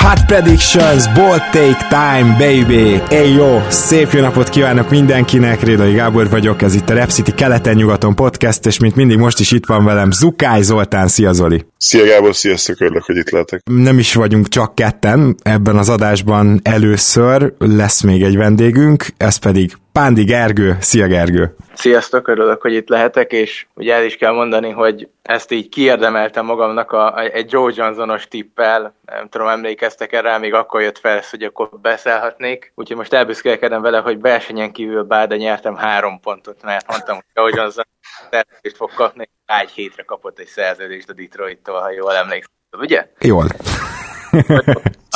Hot Predictions, Bold Take Time, baby! Hey jó, szép jó napot kívánok mindenkinek, Rédai Gábor vagyok, ez itt a Rep City keleten-nyugaton podcast, és mint mindig most is itt van velem Zukály Zoltán, szia Zoli! Szia Gábor, sziasztok, örülök, hogy itt lehetek. Nem is vagyunk csak ketten, ebben az adásban először lesz még egy vendégünk, ez pedig Pándi Gergő. Szia Gergő! Sziasztok, örülök, hogy itt lehetek, és ugye el is kell mondani, hogy ezt így kiérdemeltem magamnak a, egy Joe Johnsonos tippel, nem tudom, emlékeztek erre, még akkor jött fel, hogy akkor beszélhetnék, úgyhogy most elbüszkélkedem vele, hogy versenyen kívül bár, de nyertem három pontot, mert mondtam, hogy Joe Johnson szerződést fog kapni, egy hétre kapott egy szerződést a Detroit-tól, ha jól emlékszem, ugye? Jól.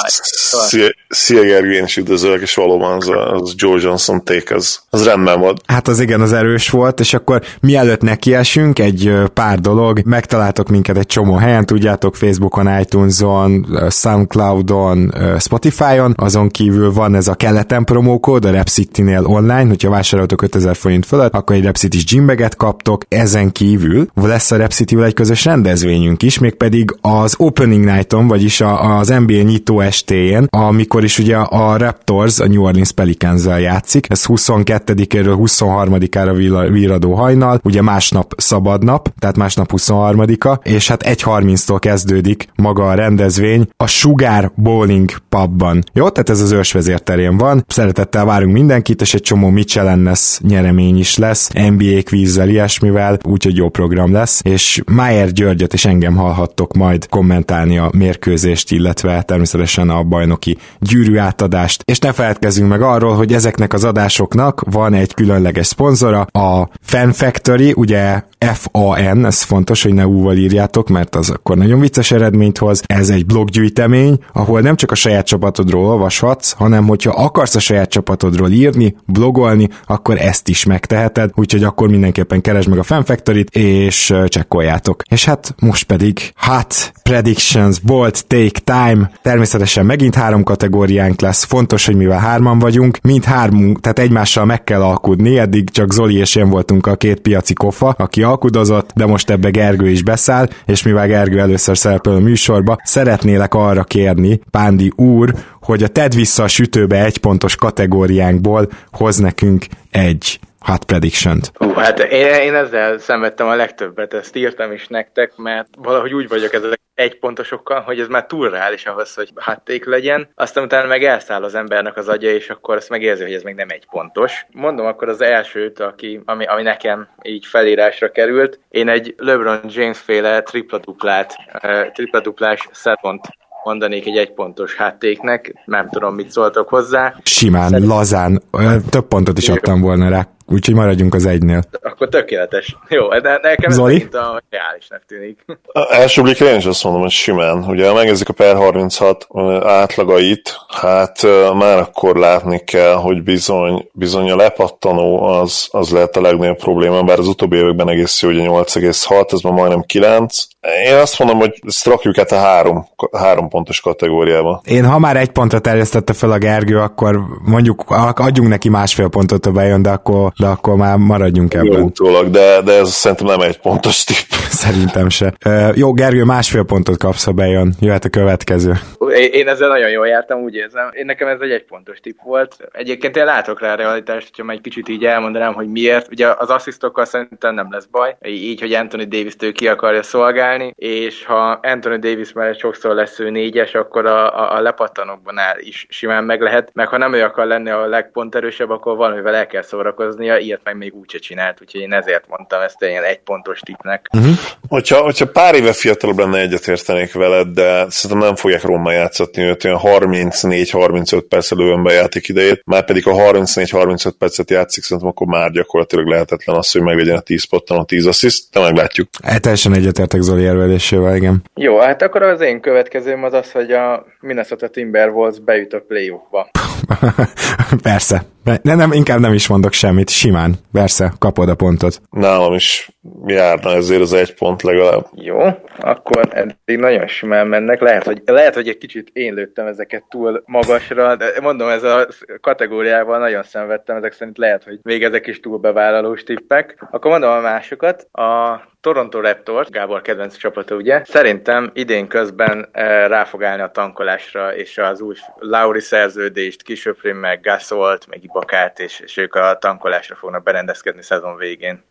Szia, szia Gergő, én is üdvözlök, és valóban az, az Joe Johnson take, az, az rendben volt. Hát az igen, az erős volt, és akkor mielőtt nekiesünk, egy pár dolog, megtaláltok minket egy csomó helyen, tudjátok, Facebookon, iTunes-on, Soundcloud-on, Spotify-on, azon kívül van ez a keleten promókód, a Repcity-nél online, hogyha vásároltok 5000 forint fölött, akkor egy Repcity gymbeget kaptok, ezen kívül lesz a Repcity-vel egy közös rendezvényünk is, mégpedig az Opening Night-on, vagyis az NBA nyitó estéjén, amikor is ugye a Raptors a New Orleans pelicans játszik, ez 22-éről 23-ára víradó hajnal, ugye másnap szabad nap, tehát másnap 23-a, és hát 1.30-tól kezdődik maga a rendezvény a Sugar Bowling pubban. Jó, tehát ez az ősvezér van, szeretettel várunk mindenkit, és egy csomó Michelennes nyeremény is lesz, NBA kvízzel, ilyesmivel, úgyhogy jó program lesz, és Mayer Györgyet és engem hallhattok majd kommentálni a mérkőzést, illetve természetesen a bajnoki gyűrű átadást, és ne feledkezzünk meg arról, hogy ezeknek az adásoknak van egy különleges szponzora, a Fan Factory, ugye FAN, ez fontos, hogy ne úval írjátok, mert az akkor nagyon vicces eredményt hoz. Ez egy bloggyűjtemény, ahol nem csak a saját csapatodról olvashatsz, hanem hogyha akarsz a saját csapatodról írni, blogolni, akkor ezt is megteheted, úgyhogy akkor mindenképpen keresd meg a Fan Factory-t, és csekkoljátok. És hát most pedig Hot Predictions, Bold Take Time, természetesen megint három kategóriánk lesz, fontos, hogy mivel hárman vagyunk, mind hármunk, tehát egymással meg kell alkudni, eddig csak Zoli és én voltunk a két piaci kofa, aki alkudozott, de most ebbe Gergő is beszáll, és mivel Gergő először szerepel a műsorba, szeretnélek arra kérni, Pándi úr, hogy a tedd vissza a sütőbe egy pontos kategóriánkból hoz nekünk egy hot prediction-t? Hú, hát én, én ezzel szenvedtem a legtöbbet, ezt írtam is nektek, mert valahogy úgy vagyok ezek egy pontosokkal, hogy ez már túl reális ahhoz, hogy hatték legyen, aztán utána meg elszáll az embernek az agya, és akkor azt megérzi, hogy ez még nem egy pontos. Mondom akkor az elsőt, aki, ami, ami nekem így felírásra került. Én egy LeBron James féle tripla-duplát, uh, tripla-duplás szezont mondanék egy egypontos háttéknek, nem tudom, mit szóltok hozzá. Simán, Szerint... lazán, több pontot is adtam volna rá. Úgyhogy maradjunk az egynél. Akkor tökéletes. Jó, de nekem ez Zoli? megint a reálisnak tűnik. A első blikre én is azt mondom, hogy simán. Ugye, ha megnézzük a per 36 átlagait, hát már akkor látni kell, hogy bizony, bizony a lepattanó az, az lehet a legnagyobb probléma, bár az utóbbi években egész jó, ugye 8,6, ez már majdnem 9. Én azt mondom, hogy ezt rakjuk át a három, három pontos kategóriába. Én ha már egy pontra terjesztette fel a Gergő, akkor mondjuk adjunk neki másfél pontot, ha bejön, de akkor de akkor már maradjunk ebben. Jó, utólag, de, de ez szerintem nem egy pontos tipp. Szerintem se. Jó, Gergő, másfél pontot kapsz, ha bejön. Jöhet a következő. Én ezzel nagyon jól jártam, úgy érzem. Én nekem ez egy egy pontos tipp volt. Egyébként én látok rá a realitást, hogyha egy kicsit így elmondanám, hogy miért. Ugye az asszisztokkal szerintem nem lesz baj. Így, hogy Anthony Davis-t ő ki akarja szolgálni, és ha Anthony Davis mellett sokszor lesz ő négyes, akkor a, a, a lepattanokban áll is simán meg lehet. Meg ha nem ő akar lenni a legponterősebb, akkor valamivel el kell szórakozni dobnia, ilyet meg még úgyse csinált, úgyhogy én ezért mondtam ezt egy ilyen egypontos tipnek. Uh-huh. Hogyha, hogyha pár éve fiatalabb lenne egyetértenék veled, de szerintem nem fogják Róma játszatni őt, olyan 34-35 perc előben játék idejét, már pedig a 34-35 percet játszik, szerintem akkor már gyakorlatilag lehetetlen az, hogy meglegyen a 10 pottan a 10 assziszt, de meglátjuk. Hát teljesen egyetértek Zoli érvelésével, igen. Jó, hát akkor az én következőm az az, hogy a Minnesota Timberwolves bejut a playoffba. Persze, Ne, nem, inkább nem is mondok semmit, simán, persze, kapod a pontot. Nálam is járna ezért az egy pont legalább. Jó, akkor eddig nagyon simán mennek. Lehet, hogy, lehet, hogy egy kicsit én lőttem ezeket túl magasra, de mondom, ez a kategóriával nagyon szenvedtem, ezek szerint lehet, hogy még ezek is túl bevállalós tippek. Akkor mondom a másokat. A Toronto Raptors, Gábor kedvenc csapata, ugye? Szerintem idén közben e, rá fog állni a tankolásra, és az új Lauri szerződést kisöpri meg Gasolt, meg Ibakát, és, és ők a tankolásra fognak berendezkedni szezon végén.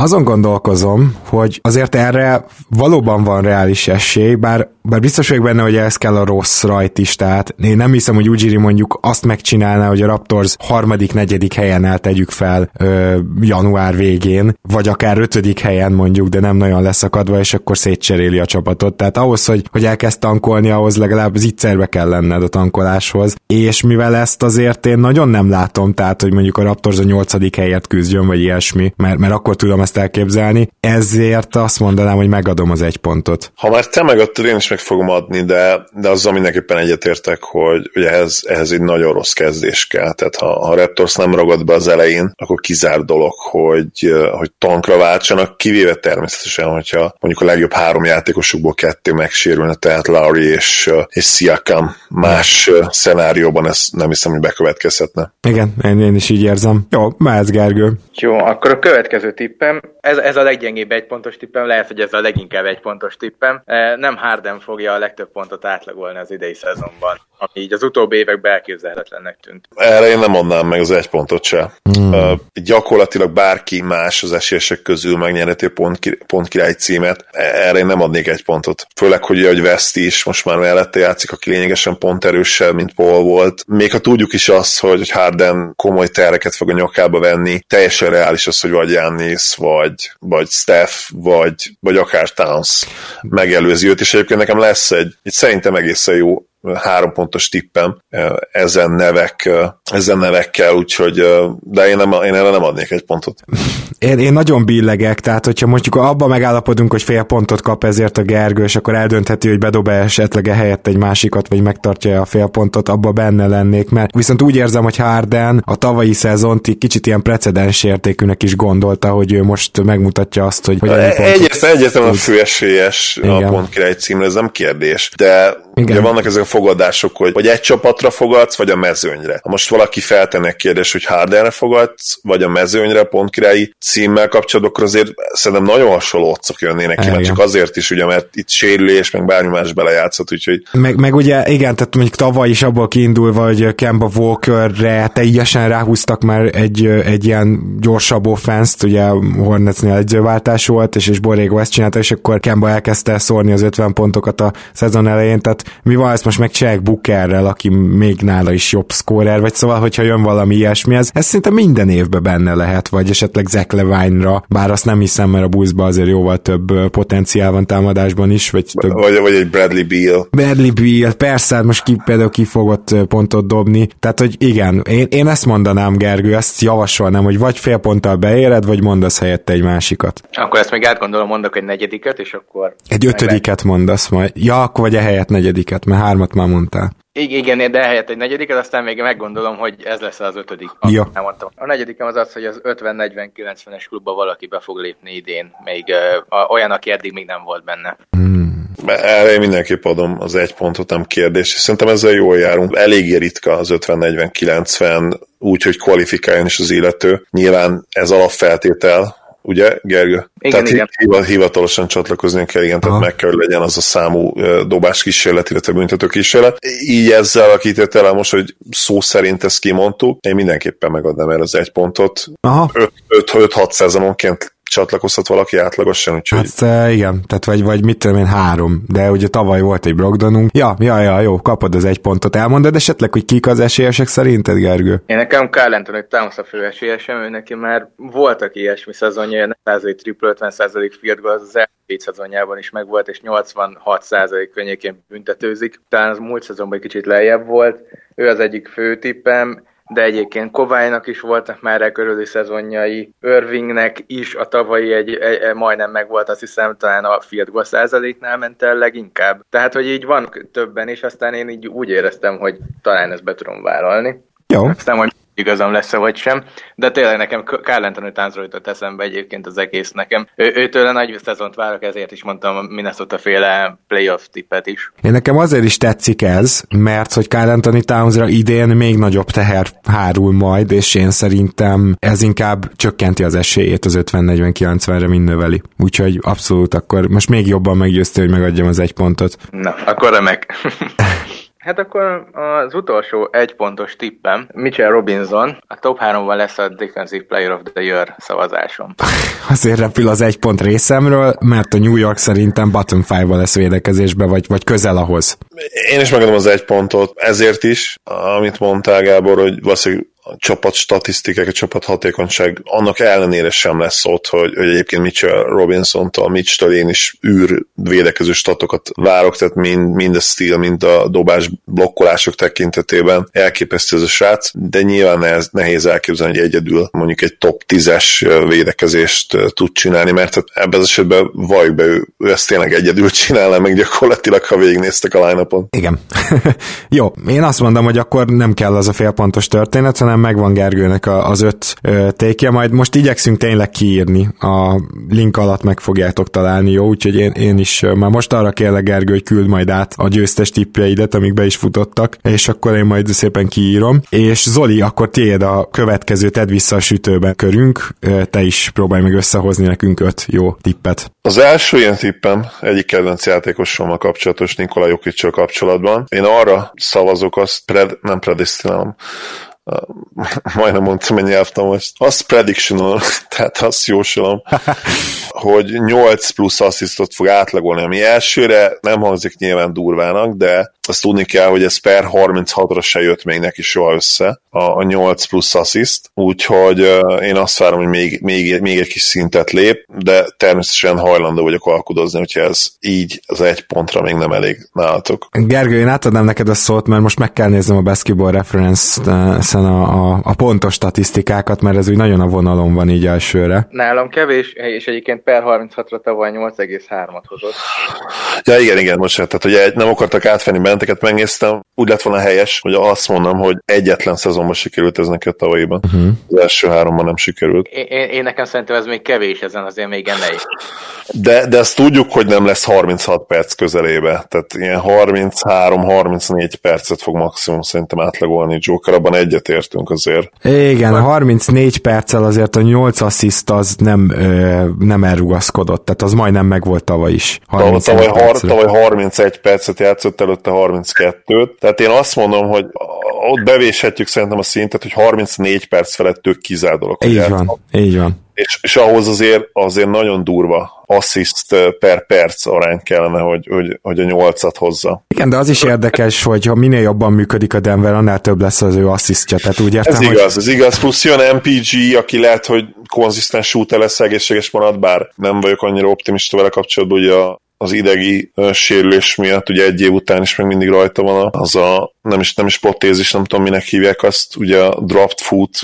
Azon gondolkozom, hogy azért erre valóban van reális esély, bár, bár biztos vagyok benne, hogy ez kell a rossz rajt is, tehát én nem hiszem, hogy Ujiri mondjuk azt megcsinálná, hogy a Raptors harmadik, negyedik helyen eltegyük fel ö, január végén, vagy akár ötödik helyen mondjuk, de nem nagyon leszakadva, és akkor szétcseréli a csapatot. Tehát ahhoz, hogy, hogy elkezd tankolni, ahhoz legalább zicserbe kell lenned a tankoláshoz. És mivel ezt azért én nagyon nem látom, tehát hogy mondjuk a Raptors a nyolcadik helyet küzdjön, vagy ilyesmi, mert, mert akkor tudom ezt elképzelni, ezért azt mondanám, hogy megadom az egy pontot. Ha már te megadtad, én is meg fogom adni, de, de azzal mindenképpen egyetértek, hogy ugye ehhez, ehhez egy nagyon rossz kezdés kell. Tehát ha a Raptors nem ragad be az elején, akkor kizár dolog, hogy, hogy tankra váltsanak, kivéve természetesen, hogyha mondjuk a legjobb három játékosukból kettő megsérülne, tehát Lauri és, és Siakam más szenárióban ez nem hiszem, hogy bekövetkezhetne. Igen, én, én is így érzem. Jó, mehetsz Gergő. Jó, akkor a következő tippem, ez, ez a leggyengébb egypontos tippem, lehet, hogy ez a leginkább egypontos tippem. E, nem Harden fogja a legtöbb pontot átlagolni az idei szezonban, ami így az utóbbi években elképzelhetetlennek tűnt. Erre én nem mondnám meg az egy pontot se. Hmm. Uh, gyakorlatilag bárki más az esélyesek közül megnyerheti a pont, pontkirály címet, erre én nem adnék egy pontot. Főleg, hogy, hogy West is most már mellette játszik, aki lényegesen pont erősebb, mint Paul volt. Még ha tudjuk is azt, hogy Harden komoly terreket fog a nyakába venni, teljesen reális az, hogy vagy Giannis, vagy, vagy Steph, vagy, vagy akár Towns megelőzi őt, és egyébként nekem lesz egy, egy szerintem egészen jó három pontos tippem ezen nevek, ezen nevekkel, úgyhogy, de én, nem, én erre nem adnék egy pontot. Én, én nagyon billegek, tehát hogyha mondjuk abba megállapodunk, hogy fél pontot kap ezért a Gergő, és akkor eldöntheti, hogy bedob -e esetleg -e helyett egy másikat, vagy megtartja a fél pontot, abba benne lennék, mert viszont úgy érzem, hogy Harden a tavalyi szezont kicsit ilyen precedens értékűnek is gondolta, hogy ő most megmutatja azt, hogy... hogy Egyértelműen a főesélyes a pont király címre, ez nem kérdés, de igen. Ugye vannak ezek a fogadások, hogy vagy egy csapatra fogadsz, vagy a mezőnyre. Ha most valaki feltenne kérdés, hogy Hardenre fogadsz, vagy a mezőnyre pont királyi címmel kapcsolatban, akkor azért szerintem nagyon hasonló otcok jönnének ki, csak azért is, ugye, mert itt sérülés, meg bármi más belejátszott, úgyhogy... Meg, meg ugye, igen, tehát mondjuk tavaly is abból kiindulva, hogy Kemba Walkerre teljesen ráhúztak már egy, egy ilyen gyorsabb offenszt, ugye Hornetsnél egyzőváltás volt, és, és Borrego ezt csinálta, és akkor Kemba elkezdte szórni az 50 pontokat a szezon elején, tehát mi van, ezt most megcsinálják Bookerrel, aki még nála is jobb scorer, vagy szóval, hogyha jön valami ilyesmi, ez, ez szinte minden évben benne lehet, vagy esetleg Zach Levine-ra, bár azt nem hiszem, mert a buszba azért jóval több potenciál van támadásban is, vagy több... Vagy, vagy egy Bradley Beal. Bradley Beal, persze, hát most ki, például ki fogott pontot dobni, tehát, hogy igen, én, én ezt mondanám, Gergő, ezt javasolnám, hogy vagy fél ponttal beéred, vagy mondasz helyette egy másikat. Akkor ezt még átgondolom, mondok egy negyediket, és akkor... Egy ötödiket mondasz majd. Ja, akkor vagy a helyett negyedik negyediket, mert hármat már mondtál. Igen, de ehelyett egy negyediket, aztán még meggondolom, hogy ez lesz az ötödik. Ja. Nem mondtam. A negyedikem az az, hogy az 50-40-90-es klubba valaki be fog lépni idén, még uh, olyan, aki eddig még nem volt benne. Hmm. Erre én mindenképp adom az egy pontot, nem kérdés, és szerintem ezzel jól járunk. Eléggé ritka az 50-40-90, úgy, hogy kvalifikáljon is az illető. Nyilván ez alapfeltétel, ugye, Gergő? Igen, tehát igen. hivatalosan csatlakozni kell, igen, tehát Aha. meg kell, legyen az a számú dobás kísérlet, illetve büntető kísérlet. Így ezzel a kitétele most, hogy szó szerint ezt kimondtuk, én mindenképpen megadnám el az egy pontot. 5-6 szezononként csatlakozhat valaki átlagosan, úgyhogy... Hát igen, tehát vagy, vagy mit tudom én, három, de ugye tavaly volt egy Brogdonunk. Ja, ja, ja, jó, kapod az egy pontot. Elmondod esetleg, hogy kik az esélyesek szerinted, Gergő? Én nekem Carl Anthony Towns a fő esélyesem, ő neki már voltak ilyesmi szezonja, 100% triple, 50% field goal, az az elmúlt szezonjában is megvolt, és 86% környékén büntetőzik. Talán az múlt szezonban egy kicsit lejjebb volt. Ő az egyik fő tippem de egyébként Koválynak is voltak már e körüli szezonjai, Irvingnek is a tavalyi egy, egy, egy majdnem megvolt, azt hiszem talán a field goal százaléknál ment el leginkább. Tehát, hogy így van többen, és aztán én így úgy éreztem, hogy talán ezt be tudom vállalni. Jó. Aztán hogy igazam lesz-e vagy sem, de tényleg nekem Carl Anthony Townsról jutott eszembe egyébként az egész nekem. Ő, őtől nagy szezont várok, ezért is mondtam a Minnesota féle playoff tippet is. Én nekem azért is tetszik ez, mert hogy Carl Anthony Townsra idén még nagyobb teher hárul majd, és én szerintem ez inkább csökkenti az esélyét az 50-40-90-re, mint növeli. Úgyhogy abszolút akkor most még jobban meggyőzte, hogy megadjam az egy pontot. Na, akkor remek. Hát akkor az utolsó egy pontos tippem, Mitchell Robinson, a top 3-ban lesz a Defensive Player of the Year szavazásom. Azért repül az egy pont részemről, mert a New York szerintem bottom 5 lesz védekezésbe, vagy, vagy közel ahhoz. Én is megadom az egy pontot, ezért is, amit mondtál Gábor, hogy valószínűleg a csapat statisztikák, a csapat hatékonyság annak ellenére sem lesz ott, hogy, hogy egyébként Mitchell Robinson-tól, Mitch-től én is űr védekező statokat várok, tehát mind, mind a stíl, mind a dobás blokkolások tekintetében elképesztő ez a srác, de nyilván nehez, nehéz elképzelni, hogy egyedül mondjuk egy top 10-es védekezést tud csinálni, mert ebben az esetben valljuk be, ő, ő ezt tényleg egyedül csinálna, meg gyakorlatilag, ha végignéztek a line Igen. Jó, én azt mondom, hogy akkor nem kell az a félpontos történet, hanem hanem megvan Gergőnek az öt tékje, majd most igyekszünk tényleg kiírni, a link alatt meg fogjátok találni, jó? Úgyhogy én, én is már most arra kérlek Gergő, hogy küld majd át a győztes tippjeidet, amik be is futottak, és akkor én majd szépen kiírom. És Zoli, akkor tiéd a következő, tedd vissza a sütőbe körünk, te is próbálj meg összehozni nekünk öt jó tippet. Az első ilyen tippem egyik kedvenc játékosommal kapcsolatos Nikola Jokicsal kapcsolatban. Én arra szavazok, azt pred, nem predestinálom, majdnem mondtam egy nyelvtan most, azt predictional, tehát azt jósolom, hogy 8 plusz asszisztot fog átlagolni, ami elsőre nem hangzik nyilván durvának, de azt tudni kell, hogy ez per 36-ra se jött még neki soha össze, a, a 8 plusz assziszt, úgyhogy uh, én azt várom, hogy még, még, még egy kis szintet lép, de természetesen hajlandó vagyok alkudozni, hogyha ez így az egy pontra még nem elég nálatok. Gergő, én átadnám neked a szót, mert most meg kell néznem a Basketball Reference-en a, a, a pontos statisztikákat, mert ez úgy nagyon a vonalon van így elsőre. Nálam kevés, és egyébként per 36-ra tavaly 8,3-at hozott. Ja, igen, igen, most tehát hogy nem akartak átvenni benneteket, megnéztem, úgy lett volna helyes, hogy azt mondom, hogy egyetlen szezonban sikerült ez neki a tavalyiban. Uh-huh. Az első háromban nem sikerült. Én, én, én nekem szerintem ez még kevés ezen, azért még ennél De, de ezt tudjuk, hogy nem lesz 36 perc közelébe. Tehát ilyen 33-34 percet fog maximum szerintem átlagolni Joker, abban egyetértünk azért. Igen, 34 perccel azért a 8 assziszt az nem, ö, nem elrugaszkodott, tehát az majdnem megvolt tavaly is. Tavaly, har, tavaly 31 percet játszott, előtte 32-t, tehát én azt mondom, hogy ott bevéshetjük szerintem a szintet, hogy 34 perc felett ők kizárt dolog. Így van, így van. És, és ahhoz azért, azért nagyon durva assist per perc arány kellene, hogy, hogy, hogy a nyolcat hozza. Igen, de az is érdekes, hogy ha minél jobban működik a Denver, annál több lesz az ő asszisztja. Tehát úgy értem, ez hogy... igaz, ez igaz. Plusz jön MPG, aki lehet, hogy konzisztens shooter lesz, egészséges marad, bár nem vagyok annyira optimista vele kapcsolatban, hogy a az idegi sérülés miatt, ugye egy év után is még mindig rajta van az a, nem is, nem is protézis, nem tudom minek hívják azt, ugye a dropped foot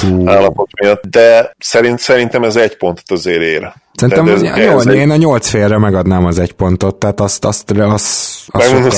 Hú. állapot miatt, de szerint, szerintem ez egy pontot azért ér. Szerintem ez, ez, jó, ez én a nyolc félre megadnám az egy pontot, tehát azt, azt, azt, azt Megmondom,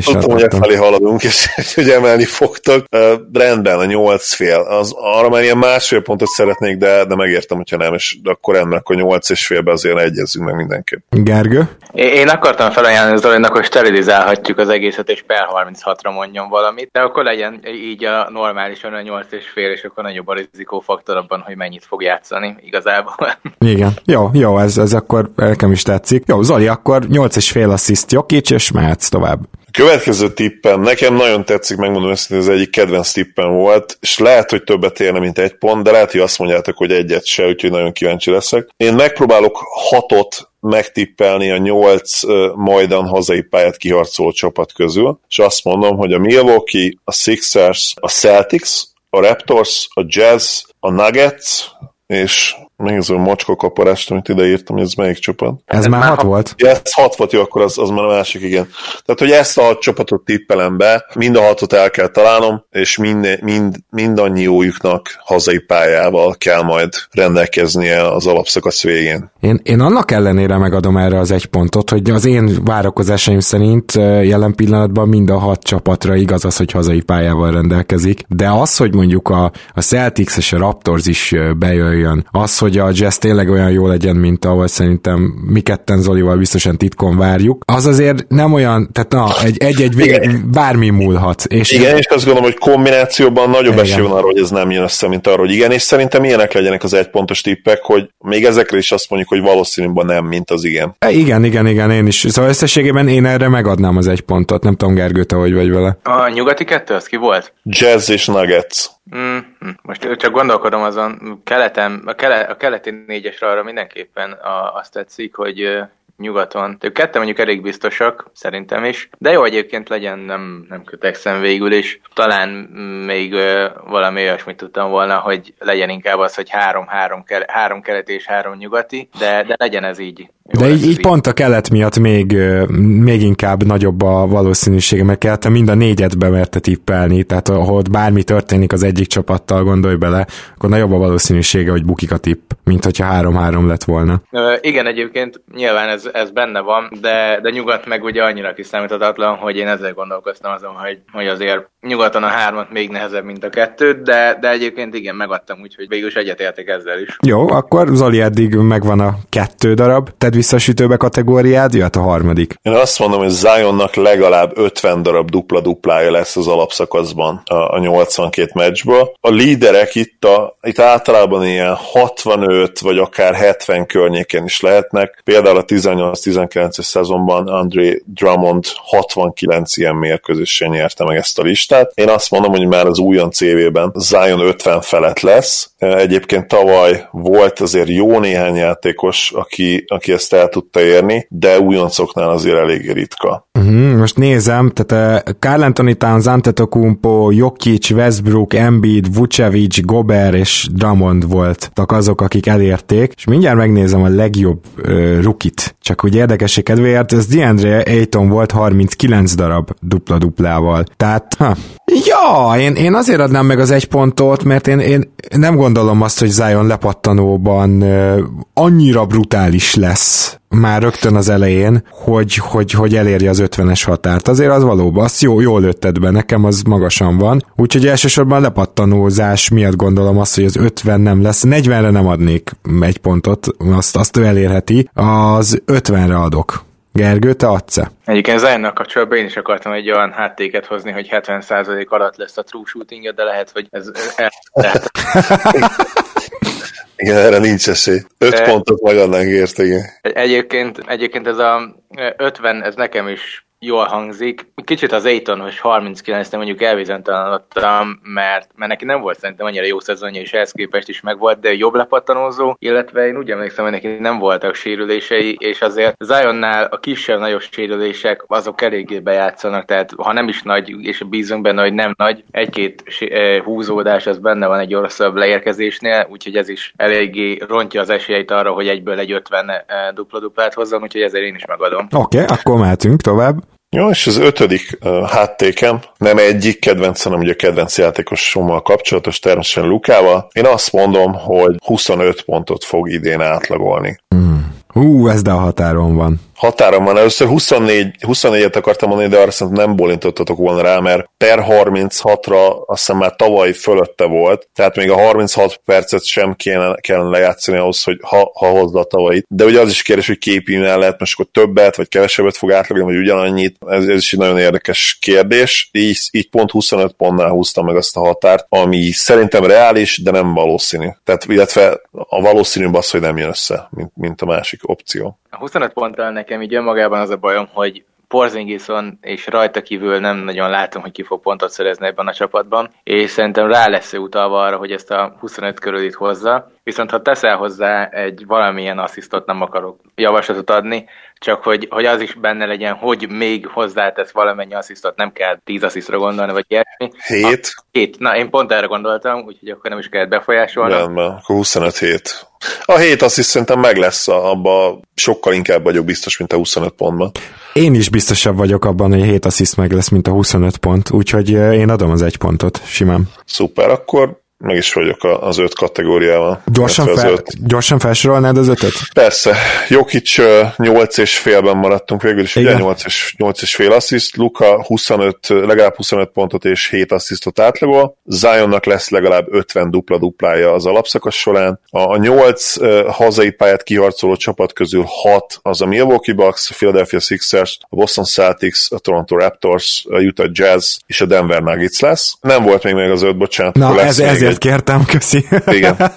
sokkal tudtam, hogy felé haladunk, és hogy emelni fogtok. Uh, rendben, a nyolc fél. Az, arra már ilyen másfél pontot szeretnék, de, de megértem, hogyha nem, és akkor ennek akkor nyolc és félbe azért egyezzünk meg mindenképp. Gergő? Én akartam felajánlani Zolinak, hogy sterilizálhatjuk az egészet, és per 36-ra mondjon valamit, de akkor legyen így a normálisan a 8 és fél, és akkor nagyobb a rizikófaktor abban, hogy mennyit fog játszani igazából. Igen, jó, jó, ez, ez akkor nekem is tetszik. Jó, Zoli, akkor 8 és fél assziszt Jokic, és mehetsz tovább. Következő tippem, nekem nagyon tetszik, megmondom hogy ez egyik kedvenc tippem volt, és lehet, hogy többet érne, mint egy pont, de lehet, hogy azt mondjátok, hogy egyet se, úgyhogy nagyon kíváncsi leszek. Én megpróbálok hatot megtippelni a nyolc majdan hazai pályát kiharcoló csapat közül, és azt mondom, hogy a Milwaukee, a Sixers, a Celtics, a Raptors, a Jazz, a Nuggets, és megnézem a mocskó kaparást, amit ide írtam, hogy ez melyik csapat. Ez, ez már hat volt? Ja, ez hat volt, jó, akkor az, az már a másik, igen. Tehát, hogy ezt a hat csapatot tippelem be, mind a hatot el kell találnom, és mind, mind, mindannyiójuknak hazai pályával kell majd rendelkeznie az alapszakasz végén. Én, én annak ellenére megadom erre az egy pontot, hogy az én várakozásaim szerint jelen pillanatban mind a hat csapatra igaz az, hogy hazai pályával rendelkezik, de az, hogy mondjuk a, a Celtics és a Raptors is bejöjjön, az, hogy a Jazz tényleg olyan jó legyen, mint ahol szerintem mi ketten Zolival biztosan titkon várjuk, az azért nem olyan, tehát na, egy-egy vége, bármi múlhat. És igen, és azt gondolom, hogy kombinációban nagyobb esély van arra, hogy ez nem jön össze, mint arra, hogy igen, és szerintem ilyenek legyenek az egypontos tippek, hogy még ezekre is azt mondjuk, hogy valószínűleg nem, mint az igen. E, igen, igen, igen, én is. Szóval összességében én erre megadnám az egy pontot. Nem tudom, Gergő, te hogy vagy vele. A nyugati kettő, az ki volt? Jazz és Nuggets. Mm, most csak gondolkodom azon, keleten, a, kele, a keleti négyesre arra mindenképpen a, azt tetszik, hogy nyugaton. Ők ketten mondjuk elég biztosak, szerintem is. De jó egyébként legyen, nem, nem kötekszem végül is. Talán még ö, valami olyasmit tudtam volna, hogy legyen inkább az, hogy három, három, kele, három keleti és három nyugati, de, de legyen ez így. Jó, De így, így pont a kelet miatt még, még inkább nagyobb a valószínűsége, mert kellett mind a négyet bemerte tippelni, tehát ahol bármi történik az egyik csapattal, gondolj bele, akkor nagyobb a valószínűsége, hogy bukik a tipp, mint hogyha 3-3 lett volna. Ö, igen, egyébként nyilván ez, ez benne van, de, de nyugat meg ugye annyira kiszámíthatatlan, hogy én ezzel gondolkoztam azon, hogy, hogy azért nyugaton a hármat még nehezebb, mint a kettőt, de, de egyébként igen, megadtam, úgyhogy végül is egyetértek ezzel is. Jó, akkor Zoli eddig megvan a kettő darab, te tedd vissza a sütőbe kategóriád, jöhet a harmadik. Én azt mondom, hogy Zionnak legalább 50 darab dupla-duplája lesz az alapszakaszban a, a 82 meccsből. A líderek itt, a, itt általában ilyen 65 vagy akár 70 környéken is lehetnek. Például a 18-19-es szezonban André Drummond 69 ilyen mérkőzésen nyerte meg ezt a listát. Én azt mondom, hogy már az újon CV-ben Zion 50 felett lesz. Egyébként tavaly volt azért jó néhány játékos, aki, aki ezt el tudta érni, de újoncoknál azért elég ritka. Uh-huh, most nézem, tehát uh, Carl Anthony Towns, Antetokounmpo, Jokic, Westbrook, Embiid, Vucevic, Gober és Drummond voltak azok, akik elérték, és mindjárt megnézem a legjobb uh, rukit. Csak úgy érdekessé kedvéért, ez DeAndre Ayton volt 39 darab dupla-duplával. Tehát, ha. Ja, én, én azért adnám meg az egy pontot, mert én, én nem gondolom azt, hogy Zion lepattanóban uh, annyira brutális lesz már rögtön az elején, hogy, hogy, hogy elérje az 50-es határt. Azért az valóban, azt jó, jól lőtted be, nekem az magasan van. Úgyhogy elsősorban lepattanózás miatt gondolom azt, hogy az 50 nem lesz. 40-re nem adnék egy pontot, azt, azt ő elérheti. Az 50-re adok. Gergő, te adsz-e? Egyébként Zionnak kapcsolatban én is akartam egy olyan háttéket hozni, hogy 70% alatt lesz a true shooting de lehet, hogy ez el, lehet. Igen, erre nincs esély. Öt De pontot magadnánk ért, igen. Egyébként, egyébként ez a 50, ez nekem is jól hangzik. Kicsit az Aiton, hogy 39 nem mondjuk elbizonytalanodtam, mert, mert neki nem volt szerintem annyira jó szezonja, és ehhez képest is megvolt, de jobb lepattanózó, illetve én úgy emlékszem, hogy neki nem voltak sérülései, és azért Zionnál a kisebb-nagyobb sérülések azok eléggé bejátszanak, tehát ha nem is nagy, és bízunk benne, hogy nem nagy, egy-két eh, húzódás az benne van egy orosabb leérkezésnél, úgyhogy ez is eléggé rontja az esélyeit arra, hogy egyből egy 50 eh, dupla-duplát hozzon, úgyhogy ezért én is megadom. Oké, okay, akkor mehetünk tovább. Jó, és az ötödik uh, háttékem, nem egyik kedvenc, hanem ugye a kedvenc játékosommal kapcsolatos, természetesen Lukával. Én azt mondom, hogy 25 pontot fog idén átlagolni. Mm. Hú, ez de a határon van határon van. Először 24, 24-et akartam mondani, de arra szerintem nem bolintottatok volna rá, mert per 36-ra azt hiszem már tavaly fölötte volt, tehát még a 36 percet sem kéne, kellene lejátszani ahhoz, hogy ha, ha hozza a tavalyit. De ugye az is kérdés, hogy képűnél lehet most akkor többet, vagy kevesebbet fog átlagolni, vagy ugyanannyit. Ez, ez is egy nagyon érdekes kérdés. Így, így pont 25 pontnál húztam meg azt a határt, ami szerintem reális, de nem valószínű. Tehát illetve a valószínűbb az, hogy nem jön össze, mint, mint a másik opció. A 25 ponttal nekem így önmagában az a bajom, hogy Porzingison és rajta kívül nem nagyon látom, hogy ki fog pontot szerezni ebben a csapatban, és szerintem rá lesz utalva arra, hogy ezt a 25 körül itt hozza. viszont ha teszel hozzá egy valamilyen asszisztot, nem akarok javaslatot adni, csak hogy, hogy az is benne legyen, hogy még hozzátesz valamennyi asszisztot, nem kell 10 asszisztra gondolni, vagy ilyesmi. 7? Hét. Na, én pont erre gondoltam, úgyhogy akkor nem is kellett befolyásolni. Rendben, akkor 25 hét. A 7 azt szerintem meg lesz, abba sokkal inkább vagyok biztos, mint a 25 pontban. Én is biztosabb vagyok abban, hogy a 7 assziszt meg lesz, mint a 25 pont, úgyhogy én adom az egy pontot, simán. Szuper, akkor meg is vagyok az öt kategóriával. Gyorsan, fel, öt. gyorsan felsorolnád az ötöt? Persze. Jokic 8 és félben maradtunk végül is, ugye 8 és, 8 és fél assziszt, Luka 25, legalább 25 pontot és 7 asszisztot átlagol, Zionnak lesz legalább 50 dupla-duplája az alapszakasz során, a 8 hazai pályát kiharcoló csapat közül 6 az a Milwaukee Bucks, a Philadelphia Sixers, a Boston Celtics, a Toronto Raptors, a Utah Jazz és a Denver Nuggets lesz. Nem volt még meg az öt, bocsánat. Na, ez, ezért ezért kértem, köszi. Igen.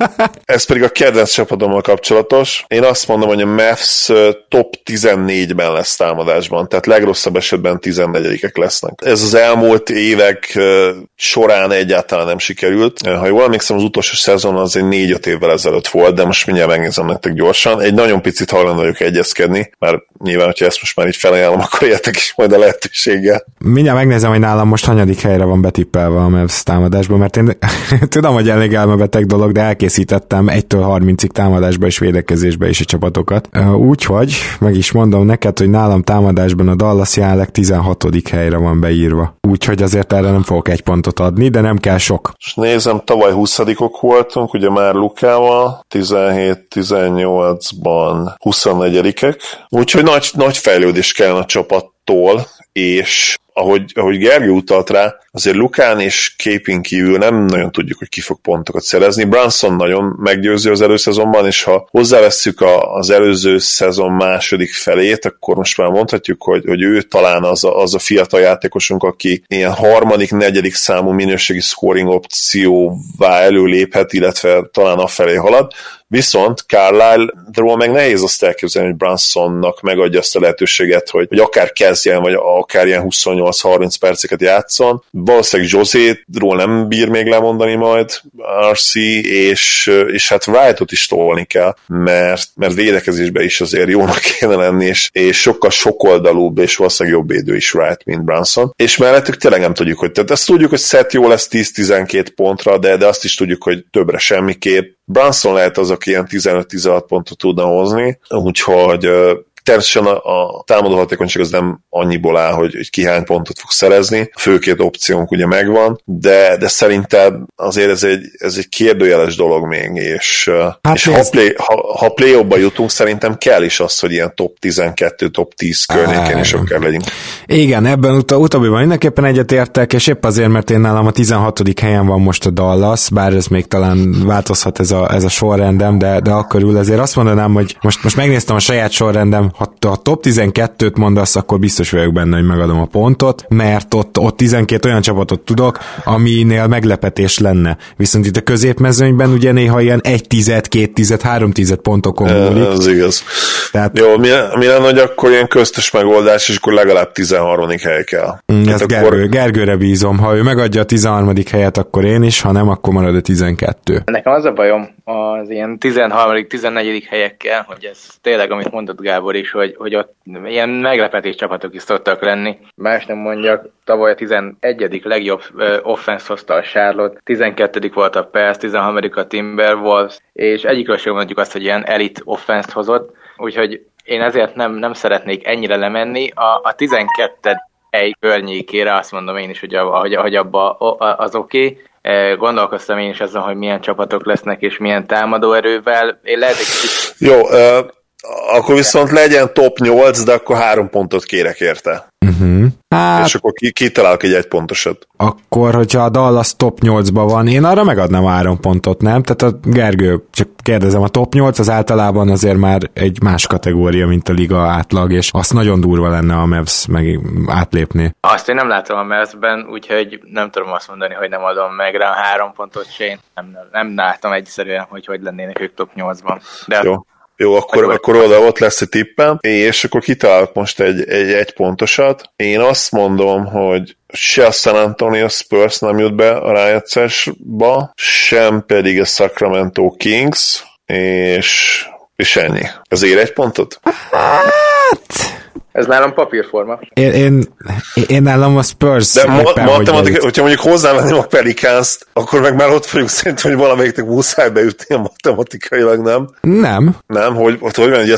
Ez pedig a kedvenc csapatommal kapcsolatos. Én azt mondom, hogy a Mavs top 14-ben lesz támadásban, tehát legrosszabb esetben 14-ek lesznek. Ez az elmúlt évek során egyáltalán nem sikerült. Ha jól emlékszem, az utolsó szezon az egy 4-5 évvel ezelőtt volt, de most mindjárt megnézem nektek gyorsan. Egy nagyon picit hajlandó vagyok egyezkedni, mert nyilván, hogyha ezt most már így felajánlom, akkor értek is majd a lehetőséggel. Mindjárt megnézem, hogy nálam most hanyadik helyre van betippelve a Mavs támadásban, mert én tudom, hogy elég elmebeteg dolog, de elkészítettem 1-től 30-ig támadásba és védekezésbe is a csapatokat. Úgyhogy meg is mondom neked, hogy nálam támadásban a Dallas jelenleg 16. helyre van beírva. Úgyhogy azért erre nem fogok egy pontot adni, de nem kell sok. És nézem, tavaly 20 voltunk, ugye már Lukával, 17-18-ban 24-ek. Úgyhogy nagy, nagy fejlődés kell a csapattól, és ahogy, ahogy Gergő utalt rá, azért Lukán és Képin kívül nem nagyon tudjuk, hogy ki fog pontokat szerezni. Branson nagyon meggyőző az előszezonban, és ha hozzávesszük a, az előző szezon második felét, akkor most már mondhatjuk, hogy, hogy ő talán az a, az a fiatal játékosunk, aki ilyen harmadik, negyedik számú minőségi scoring opcióvá előléphet, illetve talán afelé halad. Viszont Carlisle-ról meg nehéz azt elképzelni, hogy Bransonnak megadja azt a lehetőséget, hogy, hogy akár kezdjen, vagy akár ilyen 28-30 perceket játszon. Valószínűleg José-ról nem bír még lemondani majd RC, és, és hát Wright-ot is tolni kell, mert, mert védekezésben is azért jónak kéne lenni, és, és sokkal sokoldalúbb, és valószínűleg jobb védő is Wright, mint Branson. És mellettük tényleg nem tudjuk, hogy tehát ezt tudjuk, hogy Seth jó lesz 10-12 pontra, de, de azt is tudjuk, hogy többre semmiképp. Branson lehet az, aki ilyen 15-16 pontot tudna hozni, úgyhogy Természetesen a, a támadó hatékonyság az nem annyiból áll, hogy, hogy ki hány pontot fog szerezni. A fő két opciónk ugye megvan, de, de szerintem azért ez egy, ez egy kérdőjeles dolog még, és, hát és ha, play, ha, ha play jutunk, szerintem kell is az, hogy ilyen top 12, top 10 környékén is akár legyünk. Igen, ebben ut- utóbbiban mindenképpen egyetértek, és épp azért, mert én nálam a 16. helyen van most a Dallas, bár ez még talán változhat ez a, ez a sorrendem, de, de akkor ül azért azt mondanám, hogy most, most megnéztem a saját sorrendem, ha a top 12-t mondasz, akkor biztos vagyok benne, hogy megadom a pontot, mert ott, ott 12 olyan csapatot tudok, aminél meglepetés lenne. Viszont itt a középmezőnyben ugye néha ilyen 1 tized, 2 tized, 3 tized pontokon múlik. Ez igaz. Tehát, Jó, mi, mi lenne, hogy akkor ilyen köztes megoldás, és akkor legalább 13. hely kell. Mm, ezt akkor... Gergő, Gergőre bízom. Ha ő megadja a 13. helyet, akkor én is, ha nem, akkor marad a 12. Nekem az a bajom az ilyen 13. 14. helyekkel, hogy ez tényleg, amit mondott Gábor is, hogy, hogy ott ilyen meglepetés csapatok is szoktak lenni. Más nem mondjak, tavaly a 11. legjobb offense hozta a Charlotte, 12. volt a Pels, 13. a Timberwolves, és egyikről sem mondjuk azt, hogy ilyen elit offense hozott, úgyhogy én ezért nem, nem szeretnék ennyire lemenni. A, a 12 hely környékére azt mondom én is, hogy, a, hogy, hogy abba az oké. Okay. Gondolkoztam én is azon, hogy milyen csapatok lesznek, és milyen támadó erővel. Én lehet kicsit... Jó, akkor viszont legyen top 8, de akkor három pontot kérek érte. Uh-huh. Hát, és akkor kitalálok egy egy pontosat. Akkor, hogyha a Dallas top 8-ban van, én arra megadnám három pontot, nem? Tehát a Gergő, csak kérdezem, a top 8 az általában azért már egy más kategória, mint a liga átlag, és az nagyon durva lenne a Mavs meg átlépni. Azt én nem látom a Mavs-ben, úgyhogy nem tudom azt mondani, hogy nem adom meg rá a három pontot se, én nem, nem látom egyszerűen, hogy hogy lennének ők top 8-ban. De Jó Jó, akkor, akkor, akkor oda ott lesz egy tippem, és akkor kitalálok most egy, egy, egy pontosat. Én azt mondom, hogy se a San Antonio Spurs nem jut be a rájátszásba, sem pedig a Sacramento Kings, és, és ennyi. Ez ér egy pontot? Hát... Ez nálam papírforma. Én, én, én nálam a Spurs. De ma, matematika, hogyha mondjuk hozzávenném a pelicans akkor meg már ott vagyunk szerintem, hogy valamelyiknek muszáj beütni a matematikailag, nem? Nem. Nem, hogy, hogy, hogy van, ugye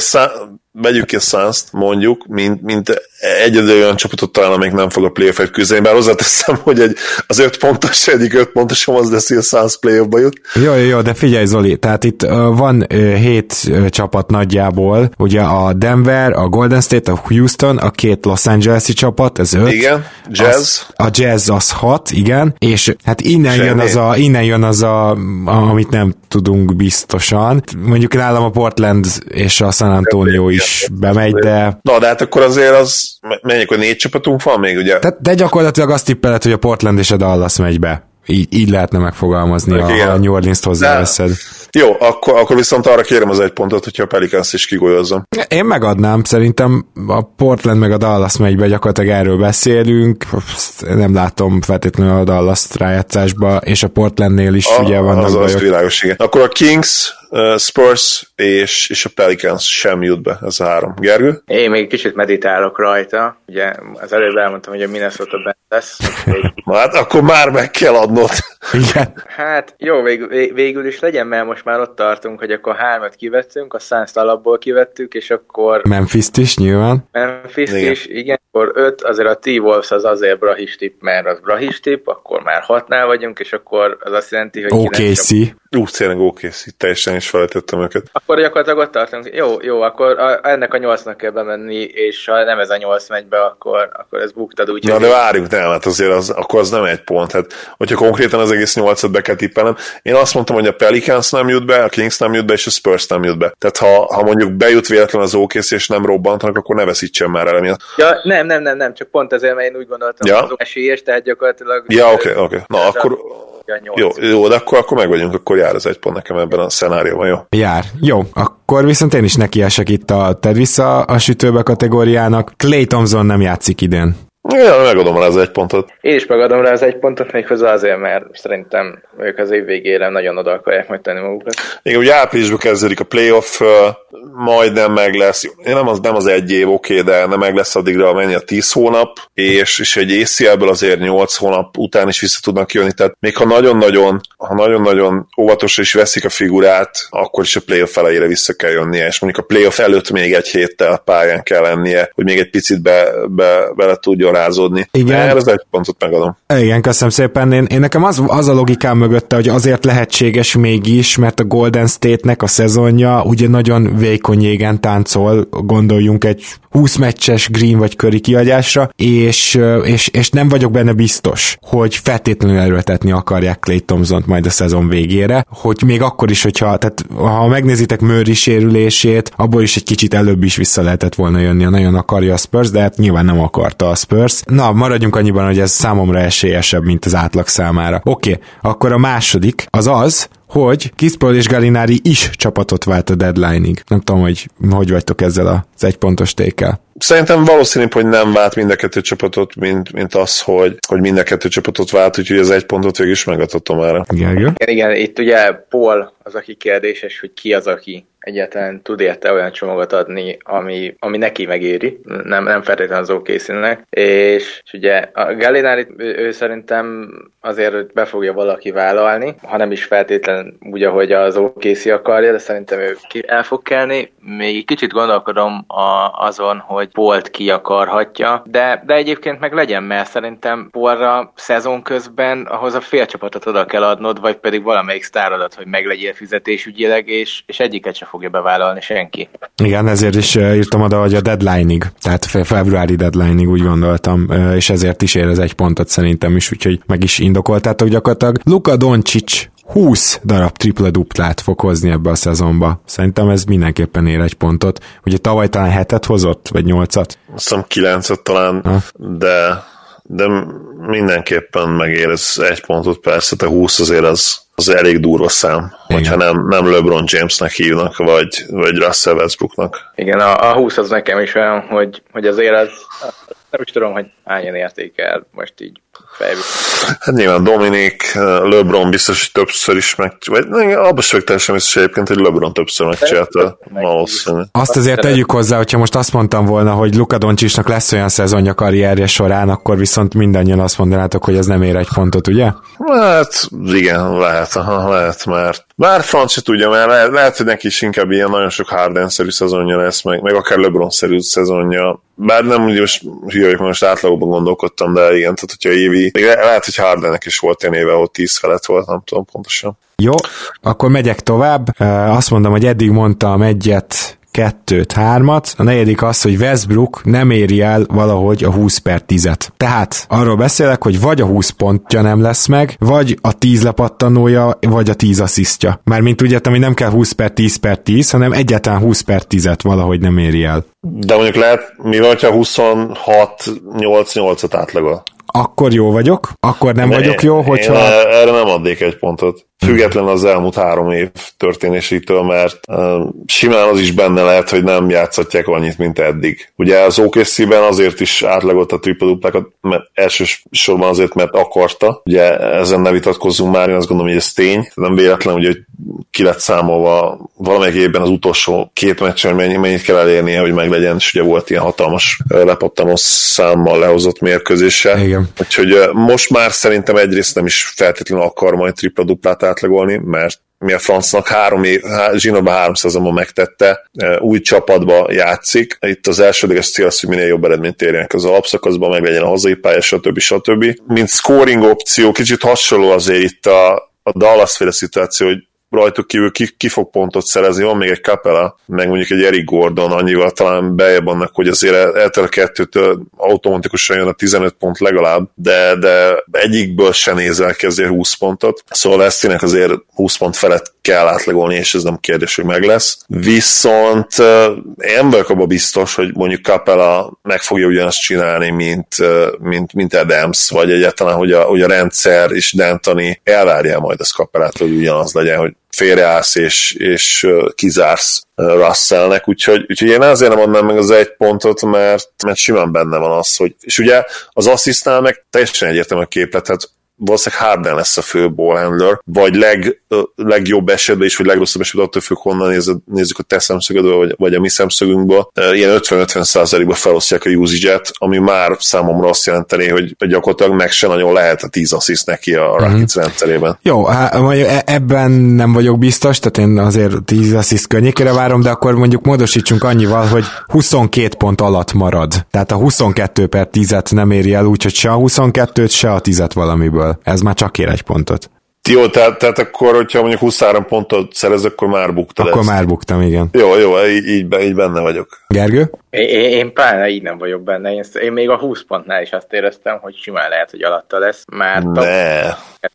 vegyük ki a suns mondjuk, mint, mint egyedül olyan csapatot talán, amelyik nem fog a playoff küzdeni, bár hozzáteszem, hogy egy, az öt pontos, egyik öt pontosom az lesz, hogy a Suns playoffba jut. Jó, jó, jó, de figyelj Zoli, tehát itt van hét csapat nagyjából, ugye a Denver, a Golden State, a Houston, a két Los Angeles-i csapat, ez öt. Igen, Jazz. Az, a Jazz az hat, igen, és hát innen Semmi. jön az a, innen jön az a, amit nem tudunk biztosan. Mondjuk nálam a Portland és a San Antonio is bemegy, de... Na, de hát akkor azért az, menjek, hogy négy csapatunk van még, ugye? Tehát, de gyakorlatilag azt tippeled, hogy a Portland és a Dallas megy be. Így, így lehetne megfogalmazni, ha a New Orleans-t hozzáveszed. Jó, akkor, akkor viszont arra kérem az egy pontot, hogyha a Pelicans is kigolyozom. Én megadnám, szerintem a Portland meg a Dallas megy be, gyakorlatilag erről beszélünk, nem látom feltétlenül a Dallas rájátszásba, és a Portlandnél is a, ugye vannak az, bajok. Az világos, igen. Akkor a Kings Spurs és, és a Pelicans sem jut be, ez a három. Gergő? Én még kicsit meditálok rajta, ugye az előbb elmondtam, hogy a Minnesota bent lesz. hát akkor már meg kell adnod. Igen. Hát jó, vég, végül is legyen, mert most már ott tartunk, hogy akkor hármat kivettünk, a Suns alapból kivettük, és akkor... Memphis is nyilván. Memphis igen. is, igen. Akkor öt, azért a T-Wolves az azért brahis tip, mert az brahis tip, akkor már hatnál vagyunk, és akkor az azt jelenti, hogy... OKC. Ú, tényleg OKC, teljesen is felejtettem őket. Akkor gyakorlatilag ott tartunk. Jó, jó, akkor a, ennek a nyolcnak kell bemenni, és ha nem ez a nyolc megy be, akkor, akkor ez buktad úgy. Na de várjunk, nem, hát azért az, akkor az nem egy pont. Hát, hogyha konkrétan az egész nyolcat be kell tippelnem. Én azt mondtam, hogy a Pelicans nem jut be, a Kings nem jut be, és a Spurs nem jut be. Tehát ha, ha mondjuk bejut véletlen az OKC, és nem robbantanak, akkor ne veszítsen már el emiatt. Ja, nem, nem, nem, nem, csak pont ezért, mert én úgy gondoltam, ja. hogy az esélyes, tehát gyakorlatilag... Ja, oké, okay, oké. Okay. Na, akkor, jó, jó, de akkor, akkor meg vagyunk, akkor jár az egy pont nekem ebben a szenárióban, jó? Jár, jó. Akkor viszont én is nekiesek itt a Ted vissza a sütőbe kategóriának. Clay Thompson nem játszik idén. Ja, megadom rá az egy pontot. Én is megadom rá az egy pontot, méghozzá azért, mert szerintem ők az év végére nagyon oda akarják majd tenni magukat. Igen, ugye áprilisban kezdődik a playoff, majdnem meg lesz, én nem az, nem az egy év, oké, de nem meg lesz addigra mennyi a 10 hónap, és, és egy ACL-ből azért 8 hónap után is vissza tudnak jönni, tehát még ha nagyon-nagyon, ha nagyon-nagyon óvatosan is veszik a figurát, akkor is a playoff elejére vissza kell jönnie, és mondjuk a playoff előtt még egy héttel pályán kell lennie, hogy még egy picit be, be, bele tudjon rázódni. Igen. Erre az egy pontot megadom. Igen, köszönöm szépen. Én, én nekem az, az a logikám mögötte, hogy azért lehetséges mégis, mert a Golden State-nek a szezonja ugye nagyon vékony jégen táncol, gondoljunk egy 20 meccses Green vagy Curry kiadásra, és, és, és nem vagyok benne biztos, hogy feltétlenül erőltetni akarják Clay thompson majd a szezon végére, hogy még akkor is, hogyha, tehát ha megnézitek Murray sérülését, abból is egy kicsit előbb is vissza lehetett volna jönni, ha nagyon akarja a Spurs, de hát nyilván nem akarta a Spurs. Na, maradjunk annyiban, hogy ez számomra esélyesebb, mint az átlag számára. Oké, okay, akkor a második az az, hogy Kispol és Galinari is csapatot vált a deadline-ig. Nem tudom, hogy hogy vagytok ezzel az egypontos tékkel. Szerintem valószínűbb, hogy nem vált mind a kettő csapatot, mint, mint az, hogy, hogy mind a kettő csapatot vált, úgyhogy az egy pontot végül is megadhatom erre. Igen, igen, igen, itt ugye Paul az, aki kérdéses, hogy ki az, aki egyáltalán tud érte olyan csomagot adni, ami, ami neki megéri, nem, nem feltétlenül az okészínek. És, és ugye a Gallinari, ő, ő szerintem azért be fogja valaki vállalni, ha nem is feltétlenül úgy, ahogy az OKC akarja, de szerintem ő ki el fog kelni. Még kicsit gondolkodom a, azon, hogy Bolt ki akarhatja, de, de egyébként meg legyen, mert szerintem Polra szezon közben ahhoz a fél csapatot oda kell adnod, vagy pedig valamelyik sztárodat, hogy meglegyél fizetésügyileg, és, és egyiket se fogja bevállalni senki. Igen, ezért is írtam oda, hogy a deadline-ig, tehát februári deadline-ig úgy gondoltam, és ezért is ér ez egy pontot szerintem is, úgyhogy meg is indokoltátok gyakorlatilag. Luka Doncic 20 darab triple duplát fog hozni ebbe a szezonba. Szerintem ez mindenképpen ér egy pontot. Ugye tavaly talán hetet hozott, vagy nyolcat? Azt hiszem kilencet talán, ha? de de mindenképpen megér ez egy pontot, persze, te 20 azért az, az elég durva szám, Igen. hogyha nem, nem LeBron Jamesnek hívnak, vagy, vagy Russell Westbrooknak. Igen, a, a 20 az nekem is olyan, hogy, hogy azért az, nem is tudom, hogy hányan értékel most így fejből. Hát nyilván Dominik, LeBron biztos, hogy többször is meg, vagy abban sem teljesen biztos egyébként, hogy LeBron többször megcsinálta valószínű. Azt azért tegyük hozzá, hogyha most azt mondtam volna, hogy Luka Doncsisnak lesz olyan szezonja karrierje során, akkor viszont mindannyian azt mondanátok, hogy ez nem ér egy pontot, ugye? Hát igen, lehet, aha, lehet, mert bár franc se tudja, mert lehet, lehet, hogy neki is inkább ilyen nagyon sok Harden-szerű szezonja lesz, meg, meg akár LeBron-szerű szezonja. Bár nem úgy most hülye most átlagokban gondolkodtam, de igen, tehát hogyha évi, még lehet, hogy Hardennek is volt ilyen éve, ott 10 felett volt, nem tudom pontosan. Jó, akkor megyek tovább. Azt mondom, hogy eddig mondtam egyet kettőt, hármat, a negyedik az, hogy Westbrook nem éri el valahogy a 20 per 10-et. Tehát arról beszélek, hogy vagy a 20 pontja nem lesz meg, vagy a 10 lepattanója, vagy a 10 asszisztja. Mármint úgy értem, hogy nem kell 20 per 10 per 10, hanem egyáltalán 20 per 10-et valahogy nem éri el. De mondjuk lehet, mi van, ha 26-8-8-at átlagol? Akkor jó vagyok, akkor nem vagyok jó, hogyha... Én erre nem adnék egy pontot független az elmúlt három év történésétől, mert uh, simán az is benne lehet, hogy nem játszhatják annyit, mint eddig. Ugye az OKC-ben azért is átlagolt a tripla-duplákat, mert elsősorban azért, mert akarta. Ugye ezen ne vitatkozzunk már, én azt gondolom, hogy ez tény. Nem véletlen, ugye, hogy ki lett számolva valamelyik évben az utolsó két meccsen mennyi, mennyit kell elérnie, hogy meglegyen, és ugye volt ilyen hatalmas lepattanó számmal lehozott mérkőzése. Igen. Úgyhogy most már szerintem egyrészt nem is feltétlenül akar majd tripla-duplát átlagolni, mert mi a francnak három év, Zsinóban három szezonban megtette, e, új csapatba játszik. Itt az elsődleges cél az, hogy minél jobb eredményt érjenek az alapszakaszban, meg legyen a hazai pálya, stb. stb. Mint scoring opció, kicsit hasonló azért itt a, a Dallas féle szituáció, hogy rajtuk kívül ki, ki fog pontot szerezni, van még egy Capella, meg mondjuk egy Eric Gordon, annyival talán bejebb annak, hogy azért eltel a kettőtől automatikusan jön a 15 pont legalább, de, de egyikből se nézel ki azért 20 pontot, szóval Esztinek azért 20 pont felett kell átlagolni, és ez nem kérdés, hogy meg lesz. Viszont én vagyok abban biztos, hogy mondjuk Capella meg fogja ugyanazt csinálni, mint, mint, mint Adams, vagy egyáltalán, hogy a, hogy a rendszer és D'Antoni elvárja majd az Capellától, hogy ugyanaz legyen, hogy félreállsz és, és kizársz Russellnek, úgyhogy, úgyhogy én azért nem adnám meg az egy pontot, mert, mert simán benne van az, hogy, és ugye az asszisztnál meg teljesen egyértelmű a képlet, tehát valószínűleg Harden lesz a fő ballhandler, vagy leg, legjobb esetben is, vagy legrosszabb esetben attól függ, honnan nézzük, nézzük a te szemszögödből, vagy, vagy a mi szemszögünkből. Ilyen 50-50 százalékban felosztják a usage ami már számomra azt jelenteni, hogy gyakorlatilag meg se nagyon lehet a 10 assist neki a mhm. Rockets mm-hmm. rendszerében. Jó, hát ebben nem vagyok biztos, tehát én azért 10 assist környékére várom, de akkor mondjuk módosítsunk annyival, hogy 22 pont alatt marad. Tehát a 22 per 10-et nem éri el, úgyhogy se a 22-t, se a 10-et valamiből ez már csak kér egy pontot. Jó, tehát, tehát akkor, hogyha mondjuk 23 pontot szerez, akkor már buktad Akkor ezt. már buktam, igen. Jó, jó, így, így, így benne vagyok. Gergő? Én, én, pláne így nem vagyok benne. Én, én még a 20 pontnál is azt éreztem, hogy simán lehet, hogy alatta lesz, mert ne.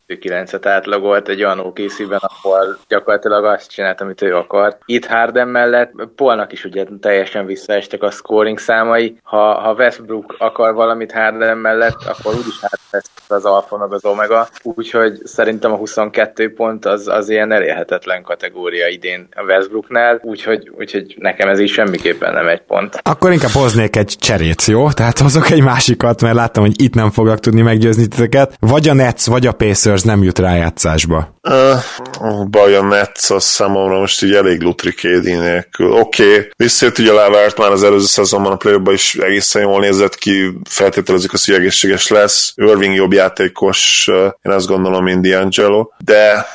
2-9-et átlagolt egy olyan OKC-ben, ahol gyakorlatilag azt csinált, amit ő akart. Itt Harden mellett Polnak is ugye teljesen visszaestek a scoring számai. Ha, ha Westbrook akar valamit Harden mellett, akkor úgyis Harden lesz az alfa meg az omega. Úgyhogy szerintem a 22 pont az, az ilyen elérhetetlen kategória idén a Westbrooknál, úgyhogy, úgyhogy nekem ez is semmiképpen nem egy pont. Akkor inkább hoznék egy cserét, jó? Tehát hozok egy másikat, mert láttam, hogy itt nem fogok tudni meggyőzni titeket. Vagy a Nets, vagy a Pacers nem jut rájátszásba. Uh, baj a Nets, az számomra most így elég lutrikédi nélkül. Oké, okay. visszajött ugye Levert már az előző szezonban a play is egészen jól nézett ki, feltételezik hogy egészséges lesz. Irving jobb játékos, én azt gondolom, mint D'Angelo, de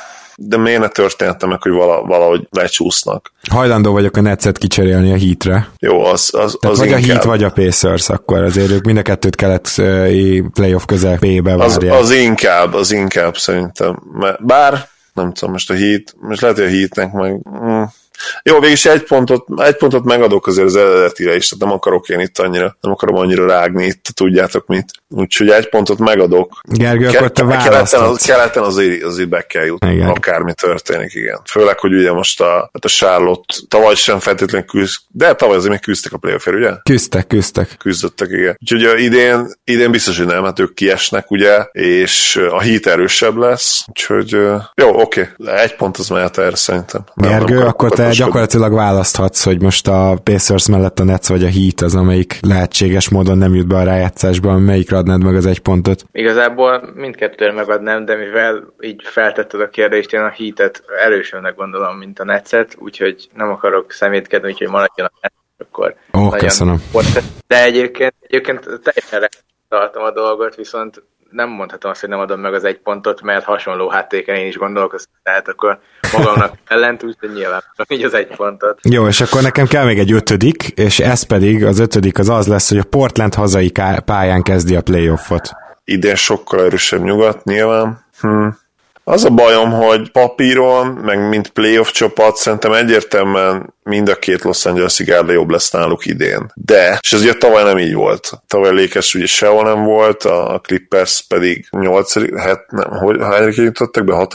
de miért ne története meg, hogy vala, valahogy lecsúsznak. Hajlandó vagyok a Netszet kicserélni a Heatre. Jó, az, az, Tehát az vagy inkább. a Heat, vagy a Pacers, akkor azért ők mind a kettőt kellett playoff közepébe várják. Az, az inkább, az inkább szerintem. Bár, nem tudom, most a Heat, most lehet, hogy a Heatnek meg... Mm, Jó, végig egy pontot, egy pontot megadok azért az eredetire is, tehát nem akarok én itt annyira, nem akarom annyira rágni itt, tudjátok mit. Úgyhogy egy pontot megadok. Gergő, Ke- akkor te keleten, az, keleten azért, azért be kell jutni, igen. akármi történik, igen. Főleg, hogy ugye most a, hát a Charlotte tavaly sem feltétlenül küzd, de tavaly azért még küzdtek a playoff ugye? Küzdtek, küzdtek. Küzdöttek, igen. Úgyhogy idén, idén biztos, hogy nem, hát ők kiesnek, ugye, és a hit erősebb lesz, úgyhogy jó, oké, okay. egy pont az mehet erre szerintem. Gergő, nem, akkor te gyakorlatilag választhatsz, hogy most a Pacers mellett a Nets vagy a Heat az, amelyik lehetséges módon nem jut be a rájátszásba, melyikre adnád meg az egy pontot? Igazából mindkettőre megadnám, de mivel így feltetted a kérdést, én a Heatet erősebbnek gondolom, mint a Netset, úgyhogy nem akarok szemétkedni, úgyhogy maradjon a Net, akkor Ó, köszönöm. De egyébként, egyébként teljesen tartom a dolgot, viszont nem mondhatom azt, hogy nem adom meg az egy pontot, mert hasonló háttéken én is gondolkoztam, tehát akkor magamnak ellent, úgyhogy nyilván így az egy pontot. Jó, és akkor nekem kell még egy ötödik, és ez pedig, az ötödik az az lesz, hogy a Portland hazai pályán kezdi a playoffot. Idén sokkal erősebb nyugat, nyilván. Hm. Az a bajom, hogy papíron, meg mint playoff csapat, szerintem egyértelműen mind a két Los Angeles Garda jobb lesz náluk idén. De, és ez ugye tavaly nem így volt. Tavaly Lakers ugye sehol nem volt, a Clippers pedig 8. hát nem, hogy hányra jutottak be, 6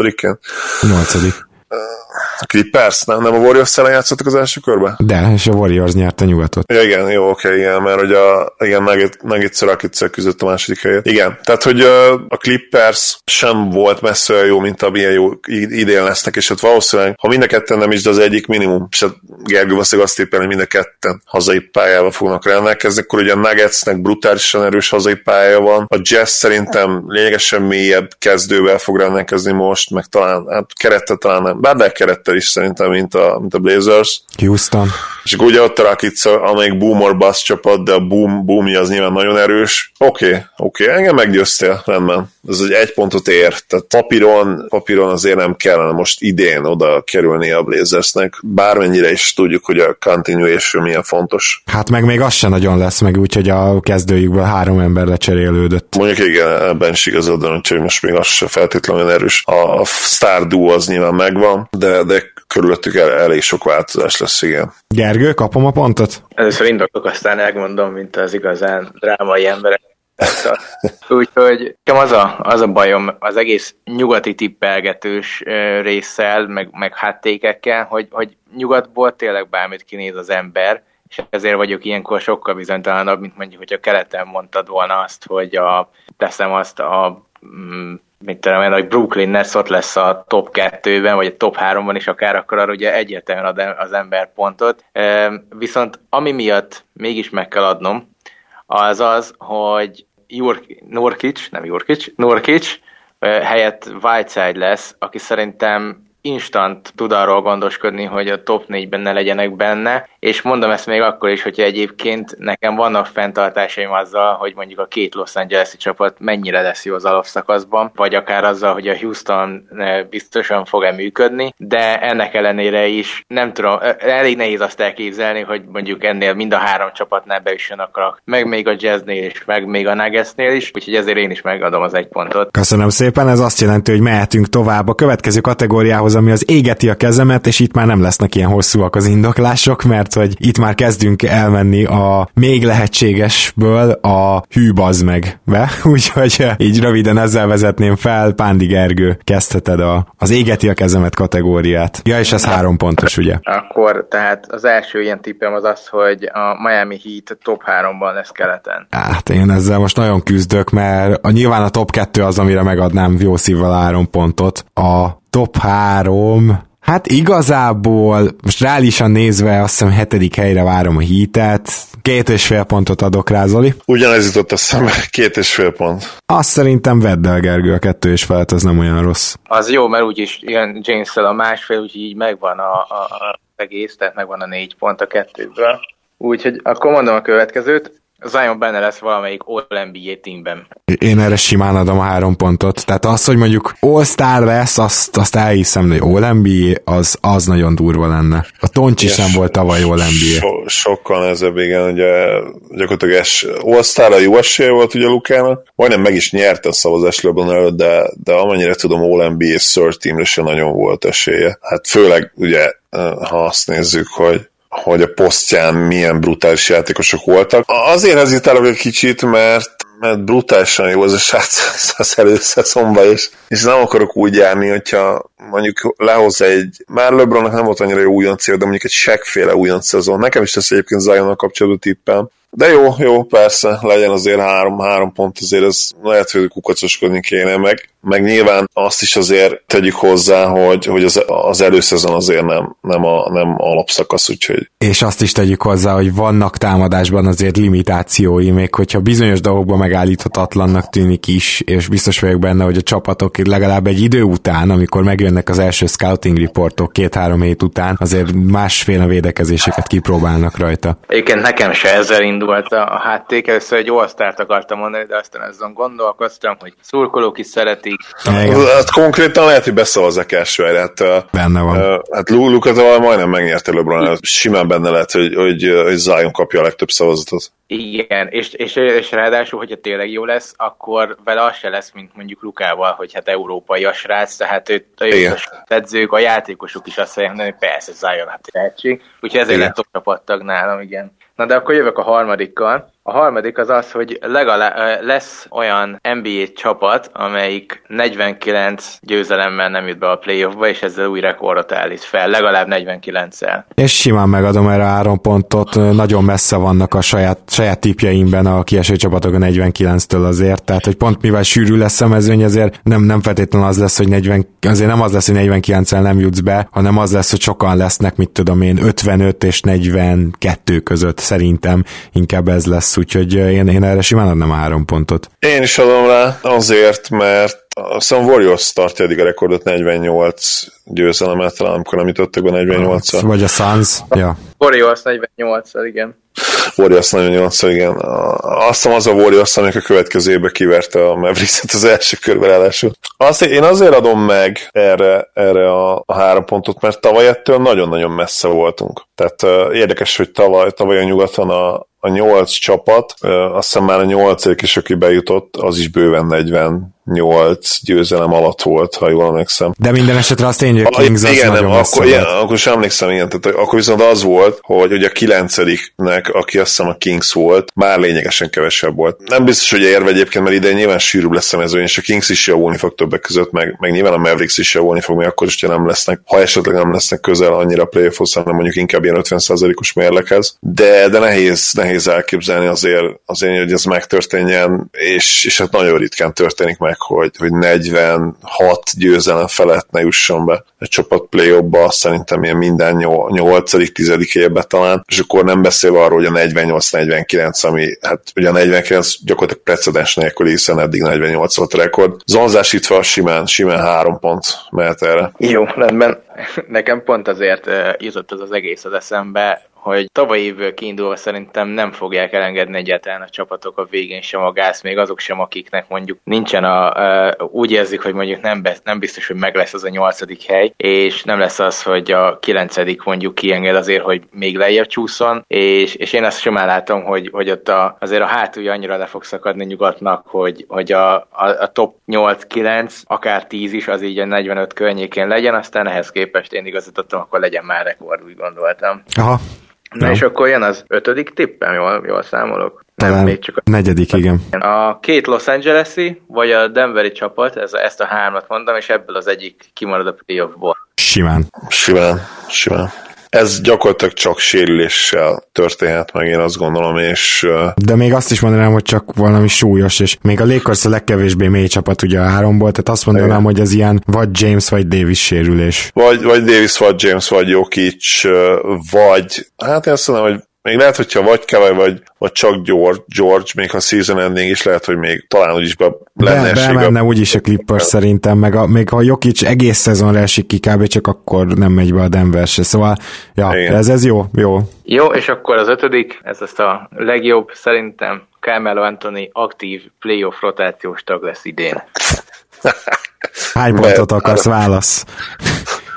8 a Clippers? Nem, nem a Warriors ellen játszottak az első körbe? De, és a Warriors nyerte nyugatot. Ja, igen, jó, oké, igen, mert hogy a, igen, Nuggets Rockets küzdött a második helyet. Igen, tehát, hogy a Clippers sem volt messze olyan jó, mint amilyen jó idén lesznek, és hát valószínűleg, ha mind a ketten nem is, de az egyik minimum, és hát Gergő valószínűleg azt éppen, hogy mind a ketten hazai pályával fognak rendelkezni, akkor ugye a Nuggetsnek brutálisan erős hazai pálya van, a Jazz szerintem lényegesen mélyebb kezdővel fog rendelkezni most, meg talán, hát kerettel talán nem, bár de kerettel is szerintem, mint a, mint a Blazers. Houston. És akkor ugye ott a Rockets, amelyik boom or bust csapat, de a boom, boomja az nyilván nagyon erős. Oké, okay, oké, okay, engem meggyőztél, rendben. Ez egy egy pontot ér. Tehát papíron, papíron azért nem kellene most idén oda kerülni a Blazersnek, bármennyire is tudjuk, hogy a continuation milyen fontos. Hát meg még az sem nagyon lesz meg, úgyhogy a kezdőjükből három ember lecserélődött. Mondjuk igen, ebben is igazad, hogy most még az se feltétlenül erős. A, a Star Duo az nyilván megvan, de, de körülöttük el, elég sok változás lesz, igen. Gergő, kapom a pontot? Először indokok, aztán elmondom, mint az igazán drámai emberek. Úgyhogy nekem az a, az a bajom az egész nyugati tippelgetős résszel, meg, meg háttékekkel, hogy, hogy nyugatból tényleg bármit kinéz az ember, és ezért vagyok ilyenkor sokkal bizonytalanabb, mint mondjuk, hogy a keleten mondtad volna azt, hogy a, teszem azt a mm, mit tudom én, hogy Brooklyn Nets ott lesz a top 2-ben, vagy a top 3-ban is akár, akkor arra ugye egyértelműen ad az ember pontot. Viszont ami miatt mégis meg kell adnom, az az, hogy Nurkic, nem Jurkic, Nurkic helyett Whiteside lesz, aki szerintem instant tud arról gondoskodni, hogy a top 4-ben ne legyenek benne, és mondom ezt még akkor is, hogyha egyébként nekem vannak fenntartásaim azzal, hogy mondjuk a két Los Angeles-i csapat mennyire lesz jó az alapszakaszban, vagy akár azzal, hogy a Houston eh, biztosan fog-e működni, de ennek ellenére is nem tudom, eh, elég nehéz azt elképzelni, hogy mondjuk ennél mind a három csapatnál beüssön akar, meg még a Jazznél is, meg még a Nuggetsnél is, úgyhogy ezért én is megadom az egy pontot. Köszönöm szépen, ez azt jelenti, hogy mehetünk tovább a következő kategóriához, ami az égeti a kezemet, és itt már nem lesznek ilyen hosszúak az indoklások, mert hogy itt már kezdünk elmenni a még lehetségesből a hű meg be, úgyhogy így röviden ezzel vezetném fel, Pándi Gergő, kezdheted a, az égeti a kezemet kategóriát. Ja, és ez három pontos, ugye? Akkor tehát az első ilyen tippem az az, hogy a Miami Heat top 3-ban lesz keleten. Hát én ezzel most nagyon küzdök, mert a, nyilván a top 2 az, amire megadnám jó szívvel három pontot. A top 3 Hát igazából, most reálisan nézve azt hiszem hetedik helyre várom a hítet, két és fél pontot adok rá, Zoli. Ugyanez jutott a szembe, két és fél pont. Azt szerintem vedd el, Gergő, a kettő és felett, az nem olyan rossz. Az jó, mert úgyis ilyen james a másfél, úgyhogy így megvan a, a, a egész, tehát megvan a négy pont a kettőből. Úgyhogy akkor mondom a következőt. Zion benne lesz valamelyik All-NBA teamben. Én erre simán adom a három pontot. Tehát az, hogy mondjuk All-Star lesz, azt, azt elhiszem, hogy All-NBA, az, az nagyon durva lenne. A Toncs is nem volt tavaly All-NBA. So, sokkal nehezebb, igen, ugye gyakorlatilag es, All-Star a jó esélye volt ugye Lukának, majdnem meg is nyerte a szavazást LeBron előtt, de, de amennyire tudom, All-NBA third teamre se nagyon volt esélye. Hát főleg ugye, ha azt nézzük, hogy hogy a posztján milyen brutális játékosok voltak. Azért hezitálok egy kicsit, mert mert brutálisan jó az a srác az előszeszomba, és, és nem akarok úgy járni, hogyha mondjuk lehoz egy, már LeBronnak nem volt annyira jó újonc de mondjuk egy seggféle újonc szezon. Nekem is tesz egyébként Zion-nal kapcsolatban tippem. De jó, jó, persze, legyen azért három, három pont, azért ez lehet, hogy kukacoskodni kéne meg, meg nyilván azt is azért tegyük hozzá, hogy, hogy az, az előszezon azért nem, nem, a, nem alapszakasz, úgyhogy... És azt is tegyük hozzá, hogy vannak támadásban azért limitációi, még hogyha bizonyos dolgokban megállíthatatlannak tűnik is, és biztos vagyok benne, hogy a csapatok legalább egy idő után, amikor megjönnek az első scouting reportok két-három hét után, azért másféle védekezéseket kipróbálnak rajta. Egyébként nekem se ezzel indult a hátték, először egy all akartam mondani, de aztán azon gondolkoztam, hogy szurkolók is szeretik, Hát konkrétan lehet, hogy beszavazzák első hát, Benne van. Hát Luka majdnem megnyerte LeBron, simán benne lehet, hogy, hogy, hogy Zion kapja a legtöbb szavazatot. Igen, és, és, és ráadásul, hogyha tényleg jó lesz, akkor vele az se lesz, mint mondjuk Lukával, hogy hát európai a srác, tehát őt a edzők, a játékosok is azt mondják, hogy persze Zion hát tehetség, úgyhogy ezért lett top csapattag nálam, igen. Na de akkor jövök a harmadikkal. A harmadik az az, hogy legalább lesz olyan NBA csapat, amelyik 49 győzelemmel nem jut be a playoffba, és ezzel új rekordot állít fel, legalább 49-el. És simán megadom erre három pontot, nagyon messze vannak a saját, saját típjeimben a kieső csapatok a 49-től azért, tehát hogy pont mivel sűrű lesz a mezőny, azért nem, nem feltétlenül az lesz, hogy 40, azért nem az lesz, hogy 49-el nem jutsz be, hanem az lesz, hogy sokan lesznek, mit tudom én, 55 és 42 között szerintem inkább ez lesz úgyhogy én, én erre simán adnám a három pontot. Én is adom rá azért, mert a hiszem Warriors tartja eddig a rekordot 48 győzelemet, talán amikor nem jutottak be 48 -a. Vagy a Suns, ja. Warriors 48 igen. Warriors 48 igen. Azt hiszem az a Warriors, amik a következő évben kiverte a mavericks az első körben ráadásul. Azt, én azért adom meg erre, erre a, a három pontot, mert tavaly ettől nagyon-nagyon messze voltunk. Tehát uh, érdekes, hogy tavaly, tavaly a nyugaton a, a nyolc csapat, azt hiszem már a nyolcadik is, aki bejutott, az is bőven 40 8 győzelem alatt volt, ha jól emlékszem. De minden esetre azt én, hogy a Kings a, igen, nem, akkor, igen, akkor sem emlékszem, igen, tehát akkor viszont az volt, hogy ugye a kilencediknek, aki azt hiszem a Kings volt, már lényegesen kevesebb volt. Nem biztos, hogy érve egyébként, mert ide nyilván sűrűbb lesz a mezőny, és a Kings is javulni fog többek között, meg, meg nyilván a Mavericks is javulni fog, még akkor is, hogy nem lesznek, ha esetleg nem lesznek közel annyira playoffhoz, hanem mondjuk inkább ilyen 50%-os mérlekhez. De, de nehéz, nehéz elképzelni azért, azért, hogy ez megtörténjen, és, és hát nagyon ritkán történik meg, hogy, hogy 46 győzelem felett ne jusson be egy csapat play szerintem ilyen minden 8 10 évben talán, és akkor nem beszélve arról, hogy a 48-49, ami hát ugye a 49 gyakorlatilag precedens nélkül, hiszen eddig 48 volt a rekord. Zonzásítva simán, simán három pont mehet erre. Jó, rendben. Nekem pont azért jutott ez az egész az eszembe, hogy tavaly évből kiindulva szerintem nem fogják elengedni egyáltalán a csapatok a végén sem a gáz, még azok sem, akiknek mondjuk nincsen a, úgy érzik, hogy mondjuk nem, be, nem biztos, hogy meg lesz az a nyolcadik hely, és nem lesz az, hogy a kilencedik mondjuk kienged azért, hogy még lejjebb csúszon, és, és én azt sem látom, hogy, hogy ott a, azért a hátulja annyira le fog szakadni nyugatnak, hogy, hogy a, a, a top 8-9, akár 10 is, az így a 45 környékén legyen, aztán ehhez képest én igazítottam, akkor legyen már rekord, úgy gondoltam. Aha, Na és akkor jön az ötödik tippem, jól, jól számolok? Talán nem, még csak a negyedik, igen. A két Los Angeles-i, vagy a Denveri csapat, ez, ezt a hármat mondom, és ebből az egyik kimarad a playoffból. Simán. Simán, simán ez gyakorlatilag csak sérüléssel történhet meg, én azt gondolom, és... De még azt is mondanám, hogy csak valami súlyos, és még a Lakers a legkevésbé mély csapat ugye a háromból, tehát azt mondanám, Igen. hogy ez ilyen vagy James, vagy Davis sérülés. Vagy, vagy Davis, vagy James, vagy Jokic, vagy... Hát én azt mondom, hogy még lehet, hogyha vagy Kawai, vagy, vagy csak George, George, még ha season ending is lehet, hogy még talán úgyis be lenne be, Bemenne úgyis a Clippers szerintem, meg a, még ha Jokic egész szezonra esik ki kb. csak akkor nem megy be a Denver se. Szóval, ja, ez, ez jó, jó. Jó, és akkor az ötödik, ez azt a legjobb, szerintem Carmelo Anthony aktív playoff rotációs tag lesz idén. Hány pontot akarsz? Válasz.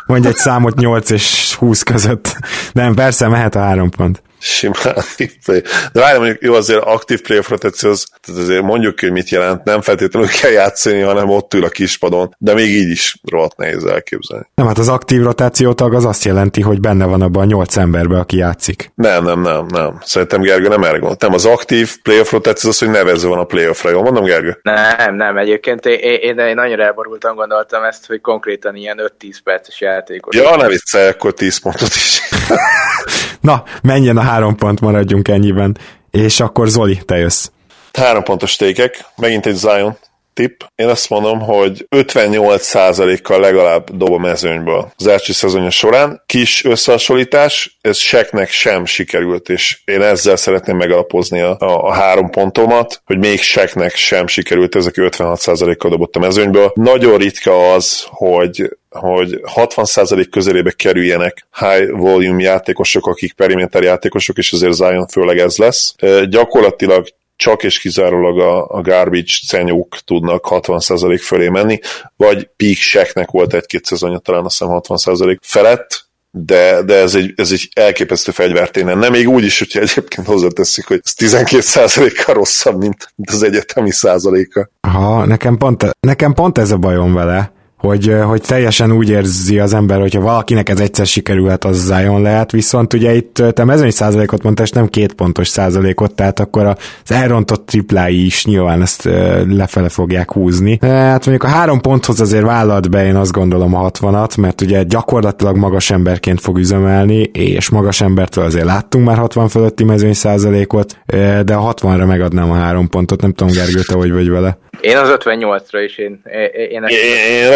Mondj egy számot 8 és 20 között. Nem, persze, mehet a három pont simán play. De várj, mondjuk jó, azért aktív playoff rotáció, az, tehát azért mondjuk, hogy mit jelent, nem feltétlenül kell játszani, hanem ott ül a kispadon, de még így is rohadt nehéz elképzelni. Nem, hát az aktív rotációtag az azt jelenti, hogy benne van abban a nyolc emberben, aki játszik. Nem, nem, nem, nem. Szerintem Gergő nem erre gondolt. Nem, az aktív playoff rotáció az, hogy nevező van a playoffra, jól mondom, Gergő? Nem, nem, egyébként én, én, én nagyon elborultan gondoltam ezt, hogy konkrétan ilyen 5-10 perces játékos. Ja, ne viccelj, akkor 10 pontot is. Na, menjen a három pont, maradjunk ennyiben. És akkor Zoli, te jössz. Három pontos tékek, megint egy Zion tipp. Én azt mondom, hogy 58%-kal legalább dob a mezőnyből az első szezonja során. Kis összehasonlítás, ez seknek sem sikerült, és én ezzel szeretném megalapozni a, a, a három pontomat, hogy még seknek sem sikerült, ezek 56%-kal dobott a mezőnyből. Nagyon ritka az, hogy hogy 60% közelébe kerüljenek high volume játékosok, akik perimeter játékosok, és azért Zion főleg ez lesz. Gyakorlatilag csak és kizárólag a, a garbage cenyók tudnak 60% fölé menni, vagy Peak Shacknek volt egy-két szezonja, talán azt hiszem 60% felett, de, de ez, egy, ez egy elképesztő fegyverténen. Nem még úgy is, hogyha egyébként hozzáteszik, hogy ez 12%-kal rosszabb, mint, mint az egyetemi százaléka. Ha, nekem pont, nekem pont ez a bajom vele, hogy, hogy teljesen úgy érzi az ember, hogyha valakinek ez egyszer sikerülhet, az Zion lehet, viszont ugye itt te mezőny százalékot mondtál, és nem két pontos százalékot, tehát akkor az elrontott triplái is nyilván ezt lefele fogják húzni. Hát mondjuk a három ponthoz azért vállalt be, én azt gondolom a 60-at, mert ugye gyakorlatilag magas emberként fog üzemelni, és magas embertől azért láttunk már 60 fölötti mezőny százalékot, de a 60-ra megadnám a három pontot, nem tudom Gergő, te hogy vagy vele. Én az 58-ra is, én, én,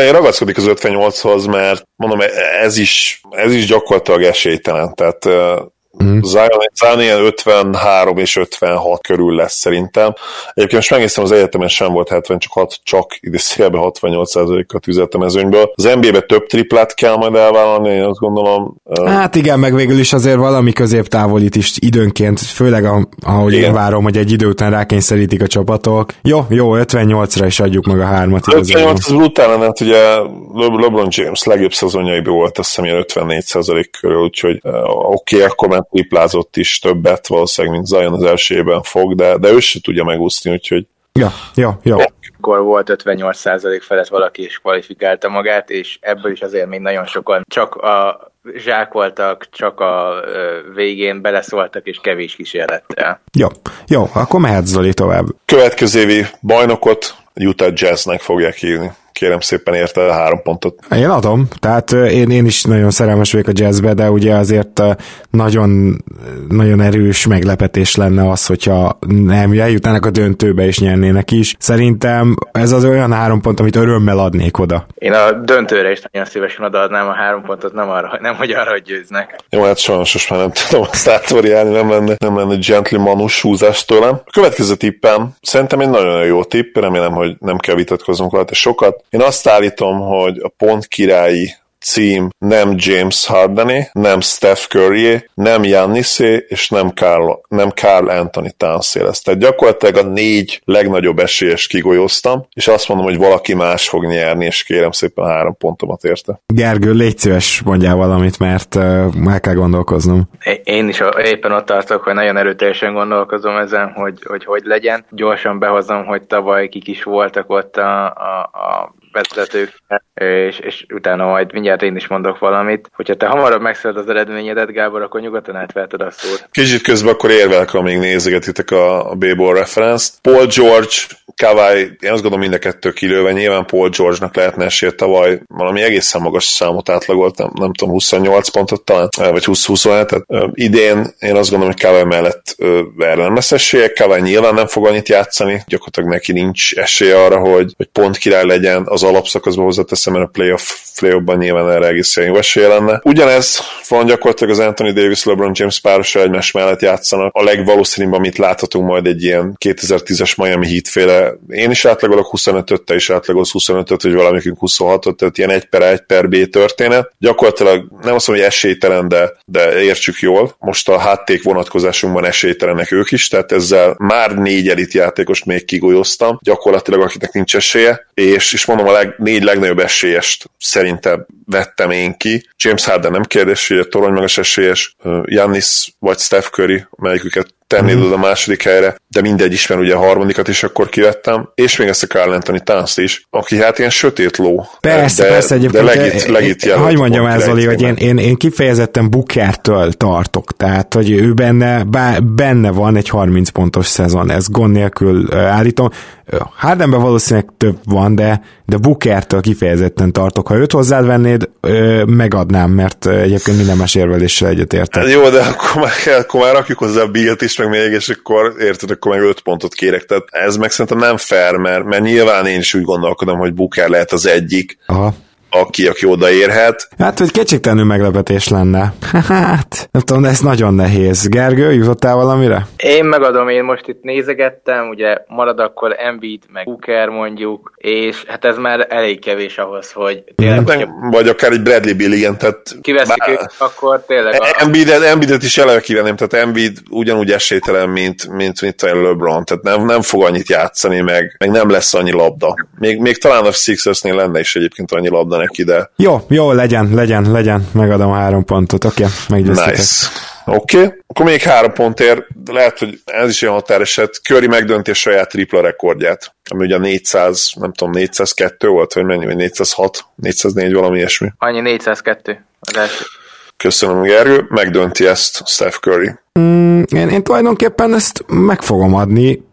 én ragaszkodik az 58-hoz, mert mondom, ez is, ez is gyakorlatilag esélytelen, tehát Mm. Zion, Zion ilyen 53 és 56 körül lesz szerintem. Egyébként most megnéztem, az egyetemen sem volt 70, csak, hat, csak ide szélbe 68%-kal tüzelt a mezőnyből. Az NBA-be több triplát kell majd elvállalni, én azt gondolom. Hát igen, meg végül is azért valami középtávolít is időnként, főleg a, ahogy igen. én várom, hogy egy idő után rákényszerítik a csapatok. Jó, jó, 58-ra is adjuk meg a hármat. 58 az utána, mert ugye LeBron James legjobb szezonjaiból volt azt hiszem 54% körül, úgyhogy oké, okay, akkor már triplázott is többet valószínűleg, mint Zion az elsőben fog, de, de ő se tudja megúszni, úgyhogy Ja, ja, ja. Akkor volt 58% felett valaki is kvalifikálta magát, és ebből is azért még nagyon sokan csak a zsákoltak, csak a végén beleszóltak, és kevés kísérlettel. Jó, jó, akkor mehet Zoli tovább. Következő évi bajnokot Utah Jazznek fogják hívni kérem szépen érte a három pontot. Én adom, tehát én, én is nagyon szerelmes vagyok a jazzbe, de ugye azért nagyon, nagyon erős meglepetés lenne az, hogyha nem eljutnának a döntőbe és nyernének is. Szerintem ez az olyan három pont, amit örömmel adnék oda. Én a döntőre is nagyon szívesen odaadnám a három pontot, nem, arra, nem hogy arra, hogy győznek. Jó, hát sajnos most már nem tudom azt átoriálni, nem lenne, nem lenne gentlemanus húzás tőlem. A következő tippem szerintem egy nagyon jó tipp, remélem, hogy nem kell vitatkoznunk rajta sokat. Én azt állítom, hogy a pont királyi cím nem James Hardené, nem Steph Curry, nem Jannisé, és nem Carl, nem Carl Anthony Townsé lesz. Tehát gyakorlatilag a négy legnagyobb esélyes kigolyoztam, és azt mondom, hogy valaki más fog nyerni, és kérem szépen három pontomat érte. Gergő, légy szíves, mondjál valamit, mert uh, meg kell gondolkoznom. Én is éppen ott tartok, hogy nagyon erőteljesen gondolkozom ezen, hogy hogy, hogy legyen. Gyorsan behozom, hogy tavaly kik is voltak ott a, a, a vezetők, és, és utána majd mindjárt én is mondok valamit. Hogyha te hamarabb megszed az eredményedet, Gábor, akkor nyugodtan átveheted a szót. Kicsit közben akkor érvelek, amíg nézegetitek a, a B-ball reference Paul George Kawai, én azt gondolom mind a kettő kilőve, nyilván Paul George-nak lehetne esélyt tavaly valami egészen magas számot átlagolt, nem, nem tudom, 28 pontot talán, vagy 20-27, idén én azt gondolom, hogy Kawai mellett erre nem lesz esélye, Kawai nyilván nem fog annyit játszani, gyakorlatilag neki nincs esélye arra, hogy, hogy pont király legyen. Az alapszakaszban hozzáteszem, mert a playoff, playoffban nyilván erre egészen jó esélye lenne. Ugyanez van gyakorlatilag az Anthony Davis, LeBron James párosa egymás mellett játszanak. A legvalószínűbb, amit láthatunk majd egy ilyen 2010-es Miami Heat féle. Én is átlagolok 25-öt, te is átlagolsz 25-öt, vagy valamikünk 26-ot, tehát ilyen egy per egy per B történet. Gyakorlatilag nem azt mondom, hogy esélytelen, de, de értsük jól. Most a hátték vonatkozásunkban esélytelenek ők is, tehát ezzel már négy elit játékost még kigolyoztam, gyakorlatilag akiknek nincs esélye, és, és mondom a leg, négy legnagyobb esélyest szerintem vettem én ki. James Harden nem kérdés, hogy a torony magas esélyes, Jannis vagy Steph Curry, melyiküket tennéd mm. oda a második helyre, de mindegy is, mert ugye a harmadikat is akkor kivettem, és még ezt a Carl Anthony towns is, aki hát ilyen sötét ló. Persze, de, persze, egyébként. De legit, legit jelölt. Hogy mondjam el, Zoli, hogy én, én, én kifejezetten Bukertől tartok, tehát, hogy ő benne, benne van egy 30 pontos szezon, ez gond nélkül állítom. Hardenben valószínűleg több van, de, de Bukertől kifejezetten tartok. Ha őt hozzád vennéd, megadnám, mert egyébként minden más érveléssel egyetértek. Hát jó, de akkor már, akkor már rakjuk hozzá a Bilt is, meg még, és akkor érted, akkor meg 5 pontot kérek. Tehát ez meg szerintem nem fair, mert, mert nyilván én is úgy gondolkodom, hogy Buker lehet az egyik. Aha aki, aki odaérhet. Hát, hogy kétségtelenül meglepetés lenne. Hát, nem tudom, de ez nagyon nehéz. Gergő, jutottál valamire? Én megadom, én most itt nézegettem, ugye marad akkor Embiid, meg Booker mondjuk, és hát ez már elég kevés ahhoz, hogy tényleg... Hát, vagy akár egy Bradley Bill, igen, tehát... Kiveszik bár... ők, akkor tényleg... A... Embiidet, Embiidet is eleve kivenném, tehát Embiid ugyanúgy esélytelen, mint, mint, mint a LeBron, tehát nem, nem fog annyit játszani, meg, meg nem lesz annyi labda. Még, még talán a Sixersnél lenne is egyébként annyi labda neki, de... Jó, jó, legyen, legyen, legyen, megadom a három pontot, oké, okay, meggyőztetek. Nice. Oké, okay. akkor még három pontért, lehet, hogy ez is olyan határeset, Curry megdönti a saját tripla rekordját, ami ugye 400, nem tudom, 402 volt, vagy mennyi, vagy 406, 404, valami ilyesmi. Annyi 402 az első. Köszönöm, Gergő, megdönti ezt Steph Curry. Mm, én, én tulajdonképpen ezt meg fogom adni,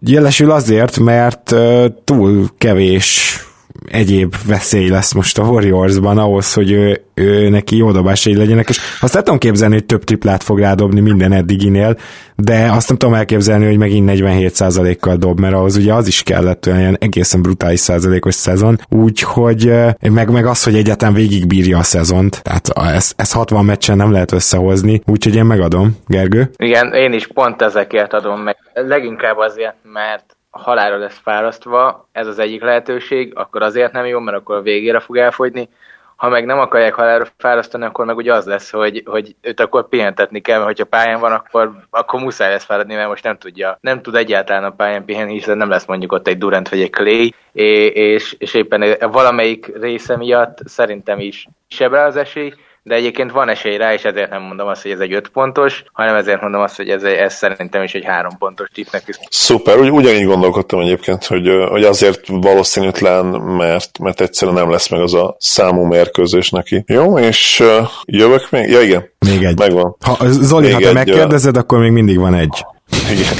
jelesül azért, mert uh, túl kevés egyéb veszély lesz most a Warriorsban ahhoz, hogy ő, ő neki jó dobásai legyenek, és azt nem tudom képzelni, hogy több triplát fog rádobni minden eddiginél, de azt nem tudom elképzelni, hogy megint 47%-kal dob, mert ahhoz ugye az is kellett olyan egészen brutális százalékos szezon, úgyhogy meg, meg az, hogy egyetem végigbírja a szezont, tehát ez, ez 60 meccsen nem lehet összehozni, úgyhogy én megadom, Gergő. Igen, én is pont ezekért adom meg. Leginkább azért, mert halára lesz fárasztva, ez az egyik lehetőség, akkor azért nem jó, mert akkor a végére fog elfogyni. Ha meg nem akarják halára fárasztani, akkor meg ugye az lesz, hogy, hogy őt akkor pihentetni kell, mert hogyha pályán van, akkor, akkor muszáj lesz fáradni, mert most nem tudja, nem tud egyáltalán a pályán pihenni, hiszen nem lesz mondjuk ott egy Durant vagy egy Clay, és, és éppen valamelyik része miatt szerintem is sebbre az esély, de egyébként van esély rá, és ezért nem mondom azt, hogy ez egy 5 pontos, hanem ezért mondom azt, hogy ez, ez szerintem is egy 3 pontos tippnek is. Szuper, Ugy, ugyanígy gondolkodtam egyébként, hogy, hogy azért valószínűtlen, mert, mert egyszerűen nem lesz meg az a számú mérkőzés neki. Jó, és uh, jövök még? Ja, igen. Még egy. Megvan. Ha, Zoli, még ha te egy, megkérdezed, akkor még mindig van egy. Igen.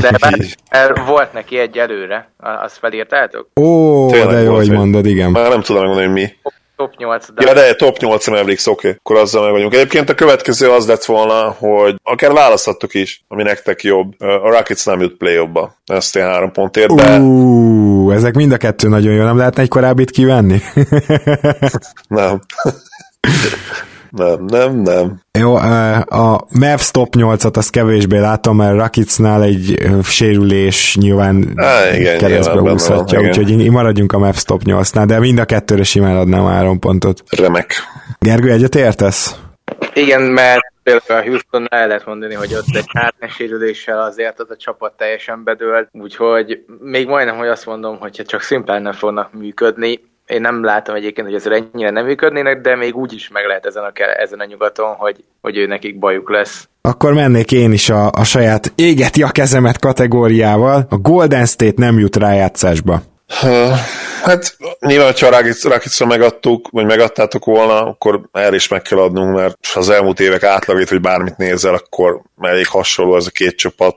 De már volt neki egy előre, azt felírtátok? Ó, Tényleg de jó, hogy mondod, igen. Már nem tudom megmondani, hogy mi. Top 8. De... Ja, de top 8 Mavericks, oké, okay. akkor azzal meg vagyunk. Egyébként a következő az lett volna, hogy akár választhattuk is, ami nektek jobb. A Rockets nem jut play ba Ezt én három pontért, de... Uh, ezek mind a kettő nagyon jó, nem lehetne egy korábbit kivenni? nem. Nem, nem, nem. Jó, a Mavs top 8-at azt kevésbé látom, mert Rakicnál egy sérülés nyilván Há, igen, keresztbe húzhatja, úgyhogy maradjunk a Mavs top 8-nál, de mind a kettőre simán adnám három pontot. Remek. Gergő, egyet értesz? Igen, mert például a Houston el lehet mondani, hogy ott egy Harden sérüléssel azért az a csapat teljesen bedőlt, úgyhogy még majdnem, hogy azt mondom, hogyha csak szimplán nem fognak működni, én nem látom egyébként, hogy ezzel ennyire nem működnének, de még úgy is meg lehet ezen a, ezen a nyugaton, hogy, hogy ő nekik bajuk lesz. Akkor mennék én is a, a saját égeti a kezemet kategóriával. A Golden State nem jut rájátszásba. Hát nyilván, ha Rakicra megadtuk, vagy megadtátok volna, akkor erre is meg kell adnunk, mert ha az elmúlt évek átlagét, vagy bármit nézel, akkor elég hasonló ez a két csapat,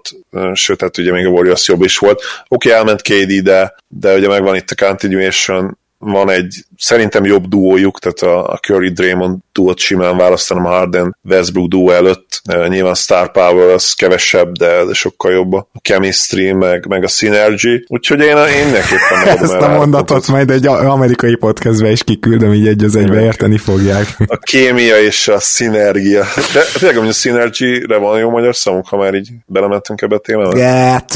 sőt, hát ugye még a Warriors jobb is volt. Oké, okay, elment KD, de, de ugye megvan itt a continuation, van egy szerintem jobb duójuk, tehát a, a Curry Draymond duót simán választanám a Harden Westbrook duó előtt. Uh, nyilván Star Power az kevesebb, de, de sokkal jobb a chemistry, meg, meg a synergy. Úgyhogy én, én megadom Ezt a mondatot majd egy amerikai podcastbe is kiküldöm, így egy az egybe érteni fogják. A kémia és a szinergia. De tényleg, hogy a synergy-re van jó magyar szavunk, ha már így belementünk ebbe a témába? Hát,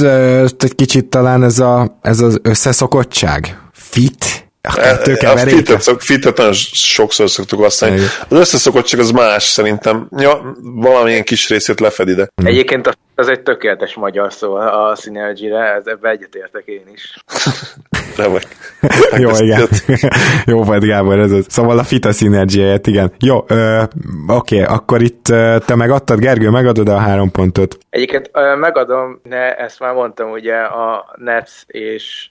egy kicsit talán ez, a, ez az összeszokottság. Fit? A kettő A fitet, szok, fitet nagyon sokszor szoktuk használni. Igen. Az összeszokottság az más szerintem. Ja, valamilyen kis részét lefedi, de... Egyébként az egy tökéletes magyar szó a Synergy-re, ez ebbe egyetértek én is. Remek. Jó, igen. Jó vagy, Gábor, ez az. Szóval a Fita synergy igen. Jó, ö, oké, akkor itt te megadtad, Gergő, megadod a három pontot? Egyébként ö, megadom, de ezt már mondtam, ugye a Nets és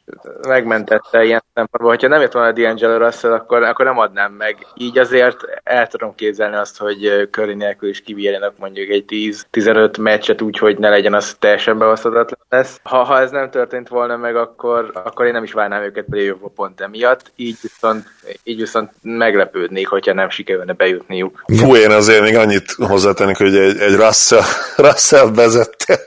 megmentette ilyen szempontból, hogyha nem jött volna a D'Angelo Russell, akkor, akkor nem adnám meg. Így azért el tudom képzelni azt, hogy Curry nélkül is kivírjanak mondjuk egy 10-15 meccset úgy, hogy ne legyen az teljesen beosztatatlan lesz. Ha, ha ez nem történt volna meg, akkor, akkor én nem is várnám őket play pont emiatt, így viszont, így viszont meglepődnék, hogyha nem sikerülne bejutniuk. Fú, én azért még annyit hozzátennék, hogy egy, egy Russell, Russell vezette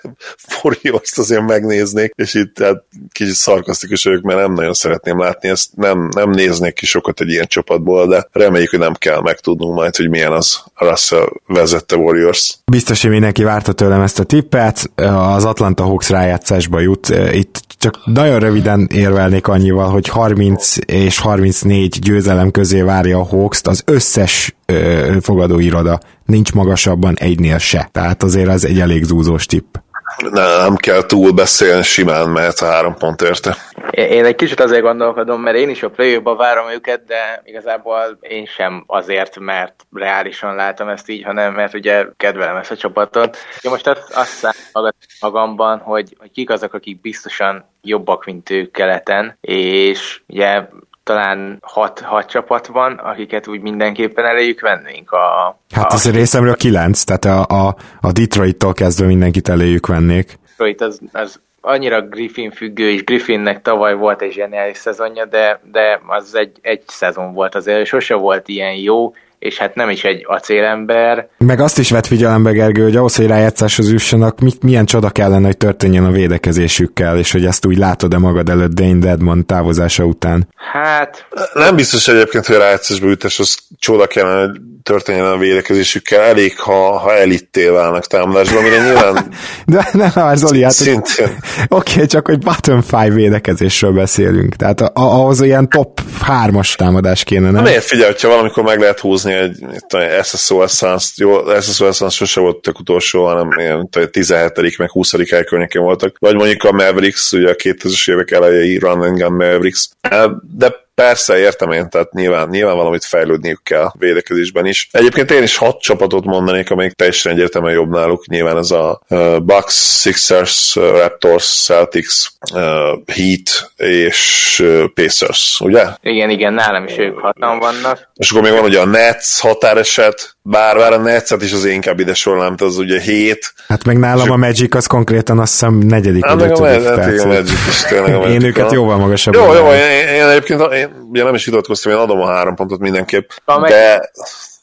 Warriors-t azért megnéznék, és itt hát kicsit szarkasztikus vagyok, mert nem nagyon szeretném látni ezt, nem, nem néznék ki sokat egy ilyen csapatból, de reméljük, hogy nem kell megtudnunk majd, hogy milyen az Russell vezette Warriors. Biztos, hogy mindenki várta tőlem ezt a tippet, az Atlanta Hawks rájátszásba jut, itt csak nagyon röviden érvelnék annyival, hogy 30 és 34 győzelem közé várja a hawks az összes ö, fogadóiroda. Nincs magasabban egynél se. Tehát azért ez egy elég zúzós tipp. Nem kell túl beszélni, simán mehet a három pont érte. Én egy kicsit azért gondolkodom, mert én is a play várom őket, de igazából én sem azért, mert reálisan látom ezt így, hanem mert ugye kedvelem ezt a csapatot. Én most azt, azt magamban, hogy, hogy kik azok, akik biztosan jobbak, mint ők keleten, és ugye talán hat, hat csapat van, akiket úgy mindenképpen eléjük vennénk. A, hát a, az részemről kilenc, tehát a, a, a Detroit-tól kezdve mindenkit eléjük vennék. Detroit az, az annyira Griffin függő, és Griffinnek tavaly volt egy zseniális szezonja, de, de az egy, egy szezon volt azért, sose volt ilyen jó, és hát nem is egy acélember. Meg azt is vett figyelembe, Gergő, hogy ahhoz, hogy rájátszáshoz jussanak, mit, milyen csoda kellene, hogy történjen a védekezésükkel, és hogy ezt úgy látod-e magad előtt Dane Deadmond távozása után? Hát... Nem biztos egyébként, hogy rájátszásba jutás, az csoda kellene, hogy történjen a védekezésükkel, elég, ha, ha elitté válnak támadásban, amire nyilván... De nem, nem, Zoli, hát... Szintén. Oké, okay, csak hogy bottom five védekezésről beszélünk, tehát ahhoz ilyen top 3-as támadás kéne, nem? Miért figyelj, hogyha valamikor meg lehet húzni egy, egy SSO Essence, jó, SSO Essence sose volt tök utolsó, hanem ilyen 17 meg 20 hely környékén voltak, vagy mondjuk a Mavericks, ugye a 2000-es évek elejei Run Gun Mavericks, de Persze, értem én, tehát nyilván, nyilván valamit fejlődniük kell védekezésben is. Egyébként én is hat csapatot mondanék, amelyik teljesen egyértelműen jobb náluk. Nyilván ez a uh, Bucks, Sixers, uh, Raptors, Celtics, Heat és Pacers, ugye? Igen, igen, nálam is ők hatan vannak. És akkor még van ugye a Nets határeset, bár, bár a Netszet is az inkább ide sorolnám, az ugye hét. Hát meg nálam a Magic az konkrétan azt hiszem negyedik hát, vagy ötödik. Hát, a Magic is tényleg a Magic. Én őket jóval magasabb. Jó, jó, én, én, egyébként én, ugye nem is vitatkoztam, én adom a három pontot mindenképp, a de...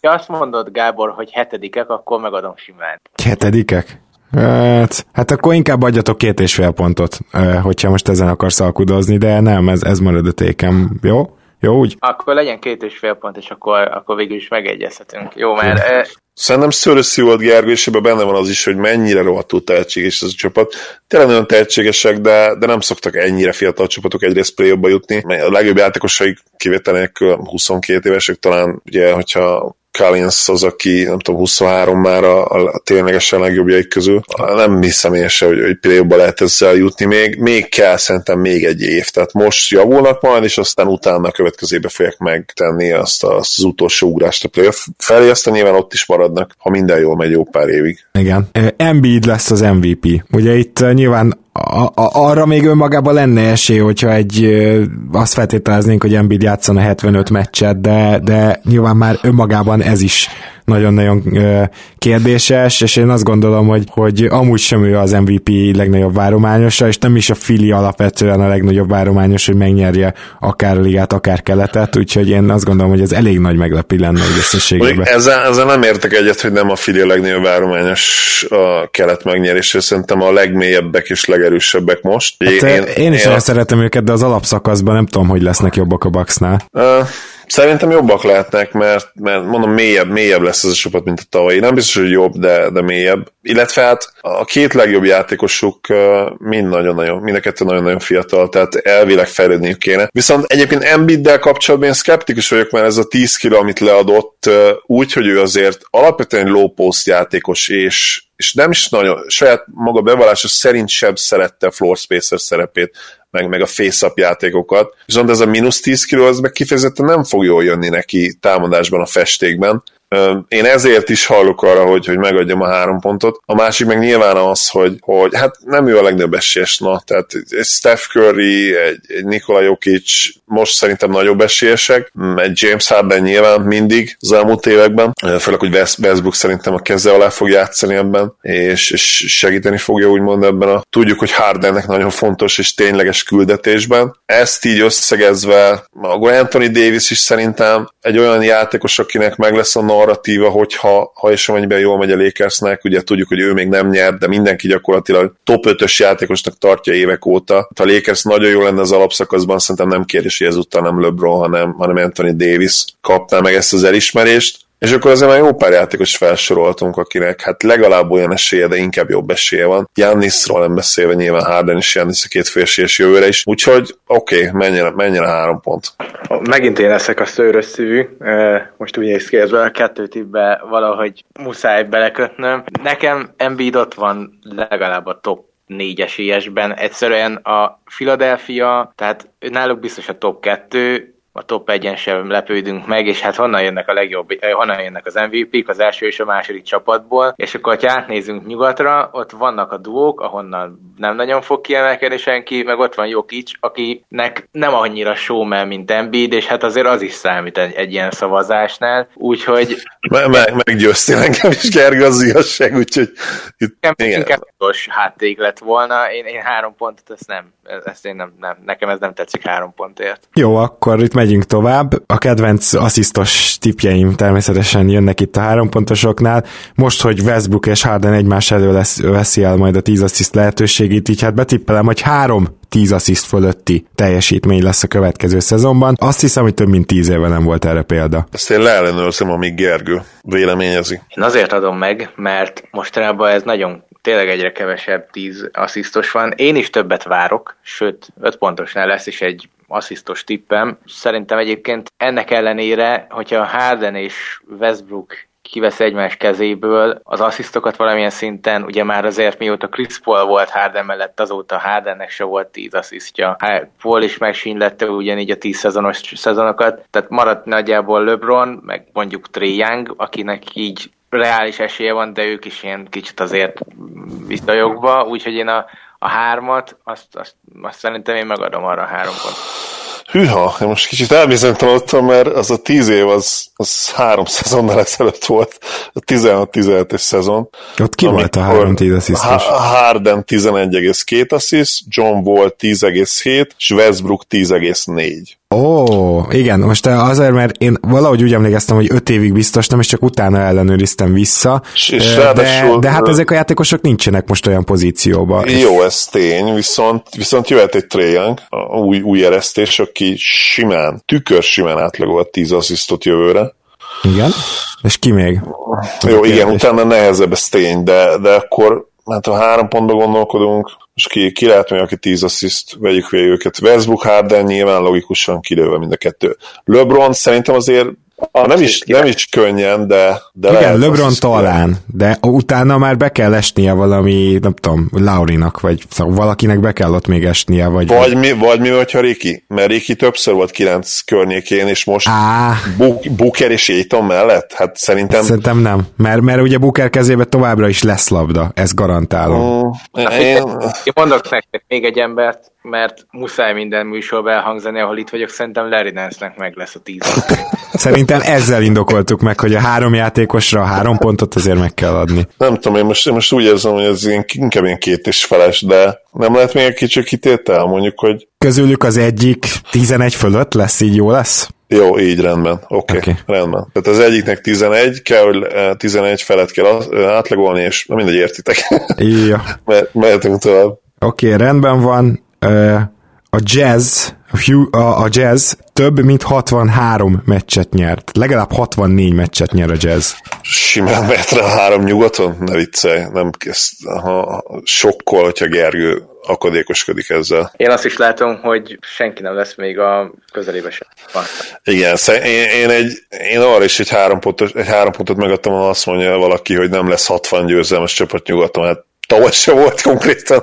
Ha azt mondod, Gábor, hogy hetedikek, akkor megadom simán. Hetedikek? Hát, hát akkor inkább adjatok két és fél pontot, hogyha most ezen akarsz alkudozni, de nem, ez, ez marad a tékem, jó? Jó, úgy? Akkor legyen két és fél pont, és akkor, akkor végül is megegyezhetünk. Jó, mert... E... Szerintem Szöröszi volt Gergő, és ebben benne van az is, hogy mennyire rohadtul tehetséges ez a csapat. Tényleg nagyon tehetségesek, de, de nem szoktak ennyire fiatal csapatok egyrészt play jutni. A legjobb játékosaik kivételnek 22 évesek talán, ugye, hogyha Collins az, aki nem tudom, 23 már a, a ténylegesen legjobbjaik közül. Nem hiszem én se, hogy, hogy play lehet ezzel jutni. Még, még kell szerintem még egy év. Tehát most javulnak majd, és aztán utána a következőbe fogják megtenni azt, azt az utolsó ugrást a playoff felé, aztán nyilván ott is maradnak, ha minden jól megy jó pár évig. Igen. Embiid lesz az MVP. Ugye itt nyilván a, arra még önmagában lenne esély, hogyha egy, azt feltételeznénk, hogy Embiid játszana 75 meccset, de, de nyilván már önmagában ez is nagyon-nagyon kérdéses, és én azt gondolom, hogy, hogy amúgy sem ő az MVP legnagyobb várományosa, és nem is a Fili alapvetően a legnagyobb várományos, hogy megnyerje akár a ligát, akár keletet, úgyhogy én azt gondolom, hogy ez elég nagy meglepi lenne egy összességében. Ezzel, ezzel nem értek egyet, hogy nem a Fili a legnagyobb várományos a kelet megnyerésre, szerintem a legmélyebbek és legerősebbek most. Hát én, én, is én a... szeretem őket, de az alapszakaszban nem tudom, hogy lesznek jobbak a Bucksnál. Uh, Szerintem jobbak lehetnek, mert, mert mondom, mélyebb, mélyebb lesz ez a csapat, mint a tavalyi. Nem biztos, hogy jobb, de, de mélyebb. Illetve hát a két legjobb játékosuk mind nagyon-nagyon, mind a kettő nagyon-nagyon fiatal, tehát elvileg fejlődniük kéne. Viszont egyébként Embiiddel kapcsolatban én szkeptikus vagyok, mert ez a 10 kiló, amit leadott, úgy, hogy ő azért alapvetően low post játékos, és és nem is nagyon, saját maga bevallása szerint sem szerette floor spacer szerepét meg, meg a face-up játékokat. Viszont ez a mínusz 10 kiló, az meg kifejezetten nem fog jól jönni neki támadásban, a festékben. Én ezért is hallok arra, hogy, hogy megadjam a három pontot. A másik meg nyilván az, hogy, hogy hát nem ő a legnagyobb esélyes, na, tehát egy Steph Curry, egy, egy Nikola Jokic most szerintem nagyobb esélyesek, egy James Harden nyilván mindig az elmúlt években, főleg, hogy Westbrook szerintem a keze alá fog játszani ebben, és, és segíteni fogja úgymond ebben a tudjuk, hogy Hardennek nagyon fontos és tényleges küldetésben. Ezt így összegezve, a Anthony Davis is szerintem egy olyan játékos, akinek meg lesz a narratíva, hogyha ha és amennyiben jól megy a Lakersnek, ugye tudjuk, hogy ő még nem nyert, de mindenki gyakorlatilag top 5-ös játékosnak tartja évek óta. Ha Lakers nagyon jó lenne az alapszakaszban, szerintem nem kérdés, hogy ezúttal nem LeBron, hanem, hanem Anthony Davis kapná meg ezt az elismerést. És akkor azért már jó pár játékos felsoroltunk, akinek hát legalább olyan esélye, de inkább jobb esélye van. Jannisról nem beszélve nyilván Harden és Jannis a két félséges jövőre is. Úgyhogy oké, okay, menjen, menjen a három pont. Megint én leszek a szőrös szívű. Most úgy néz ki, ez a kettő tippbe valahogy muszáj belekötnöm. Nekem Embiid ott van legalább a top négy esélyesben. Egyszerűen a Philadelphia, tehát náluk biztos a top kettő, a top 1-en sem lepődünk meg, és hát honnan jönnek a legjobb, eh, honnan jönnek az MVP-k, az első és a második csapatból, és akkor, ha átnézünk nyugatra, ott vannak a duók, ahonnan nem nagyon fog kiemelkedni senki, meg ott van Jokic, akinek nem annyira showman, mint Embiid, és hát azért az is számít egy, egy ilyen szavazásnál, úgyhogy... Me- me- meggyőztél engem is, Gerga, az igazság, úgyhogy... Itt, igen. Inkább hátték lett volna, én, én három pontot, ezt nem, ezt én nem, nem, nekem ez nem tetszik három pontért. Jó, akkor itt megyünk tovább. A kedvenc asszisztos tipjeim természetesen jönnek itt a három pontosoknál. Most, hogy Westbrook és Harden egymás elő lesz, veszi el majd a 10 assziszt lehetőségét, így hát betippelem, hogy három 10 assziszt fölötti teljesítmény lesz a következő szezonban. Azt hiszem, hogy több mint 10 éve nem volt erre példa. Ezt én leellenőrzöm, amíg Gergő véleményezi. Én azért adom meg, mert mostanában ez nagyon tényleg egyre kevesebb 10 asszisztos van. Én is többet várok, sőt 5 pontosnál lesz is egy asszisztos tippem. Szerintem egyébként ennek ellenére, hogyha Harden és Westbrook kivesz egymás kezéből az asszisztokat valamilyen szinten, ugye már azért mióta Chris Paul volt Harden mellett, azóta Hardennek se volt 10 asszisztja. Paul is megsínlette ugyanígy a 10 szezonos szezonokat, tehát maradt nagyjából LeBron, meg mondjuk Trey Young, akinek így reális esélye van, de ők is ilyen kicsit azért visszajogva, úgyhogy én a, a hármat, azt, azt, azt szerintem én megadom arra a három pont. Hűha, én most kicsit elbizonytalanodtam, mert az a tíz év az, az három szezonnal ezelőtt volt, a 16-17-es szezon. Ott ki volt a három tíz asszisztos? Harden 11,2 assziszt, John Wall 10,7, és Westbrook 10,4. Ó, igen, most azért, mert én valahogy úgy emlékeztem, hogy öt évig biztos nem, és csak utána ellenőriztem vissza. És de, de hát ezek a játékosok nincsenek most olyan pozícióban. Jó, ez tény, viszont, viszont jöhet egy Trae új, új eresztés, aki simán, tükör simán átlagolt 10 asszisztot jövőre. Igen, és ki még? Jó, igen, utána nehezebb ez tény, de, de akkor hát ha három pontba gondolkodunk, és ki, ki lehet még, aki 10 assziszt, vegyük végig őket. Westbrook, Harden nyilván logikusan kilőve mind a kettő. LeBron szerintem azért nem is, nem is könnyen, de, de Igen, lehet, LeBron talán, de utána már be kell esnie valami, nem tudom, Laurinak, vagy szóval valakinek be kell ott még esnie, vagy... Vagy mi, vagy mi hogyha Riki? Mert Riki többször volt kilenc környékén, és most Á. Booker és Aiton mellett? Hát szerintem... Szerintem nem, mert, mert ugye Booker kezébe továbbra is lesz labda, ezt garantálom. Mm, én... én mondok nektek még egy embert, mert muszáj minden műsorban elhangzani, ahol itt vagyok, szerintem Larry Nance-nek meg lesz a tíz. Szerintem ezzel indokoltuk meg, hogy a három játékosra a három pontot azért meg kell adni. Nem tudom, én most, én most úgy érzem, hogy ez ilyen, inkább ilyen két és feles, de nem lehet még egy kicsit kitétel, mondjuk, hogy... Közülük az egyik 11 fölött lesz, így jó lesz? Jó, így rendben. Oké, okay, okay. rendben. Tehát az egyiknek 11, kell, hogy 11 felett kell átlagolni, és mindegy, értitek. Ja. Mehetünk tovább. Oké, okay, rendben van a jazz, a jazz több mint 63 meccset nyert. Legalább 64 meccset nyer a jazz. Simán metre a három nyugaton? Ne viccelj, nem kezd, ha sokkol, hogyha Gergő akadékoskodik ezzel. Én azt is látom, hogy senki nem lesz még a közelébe sem. Igen, én, én, egy, én arra is egy három, pontos, egy három pontot megadtam, ha azt mondja valaki, hogy nem lesz 60 győzelmes csapat nyugaton. Hát tavaly se volt konkrétan.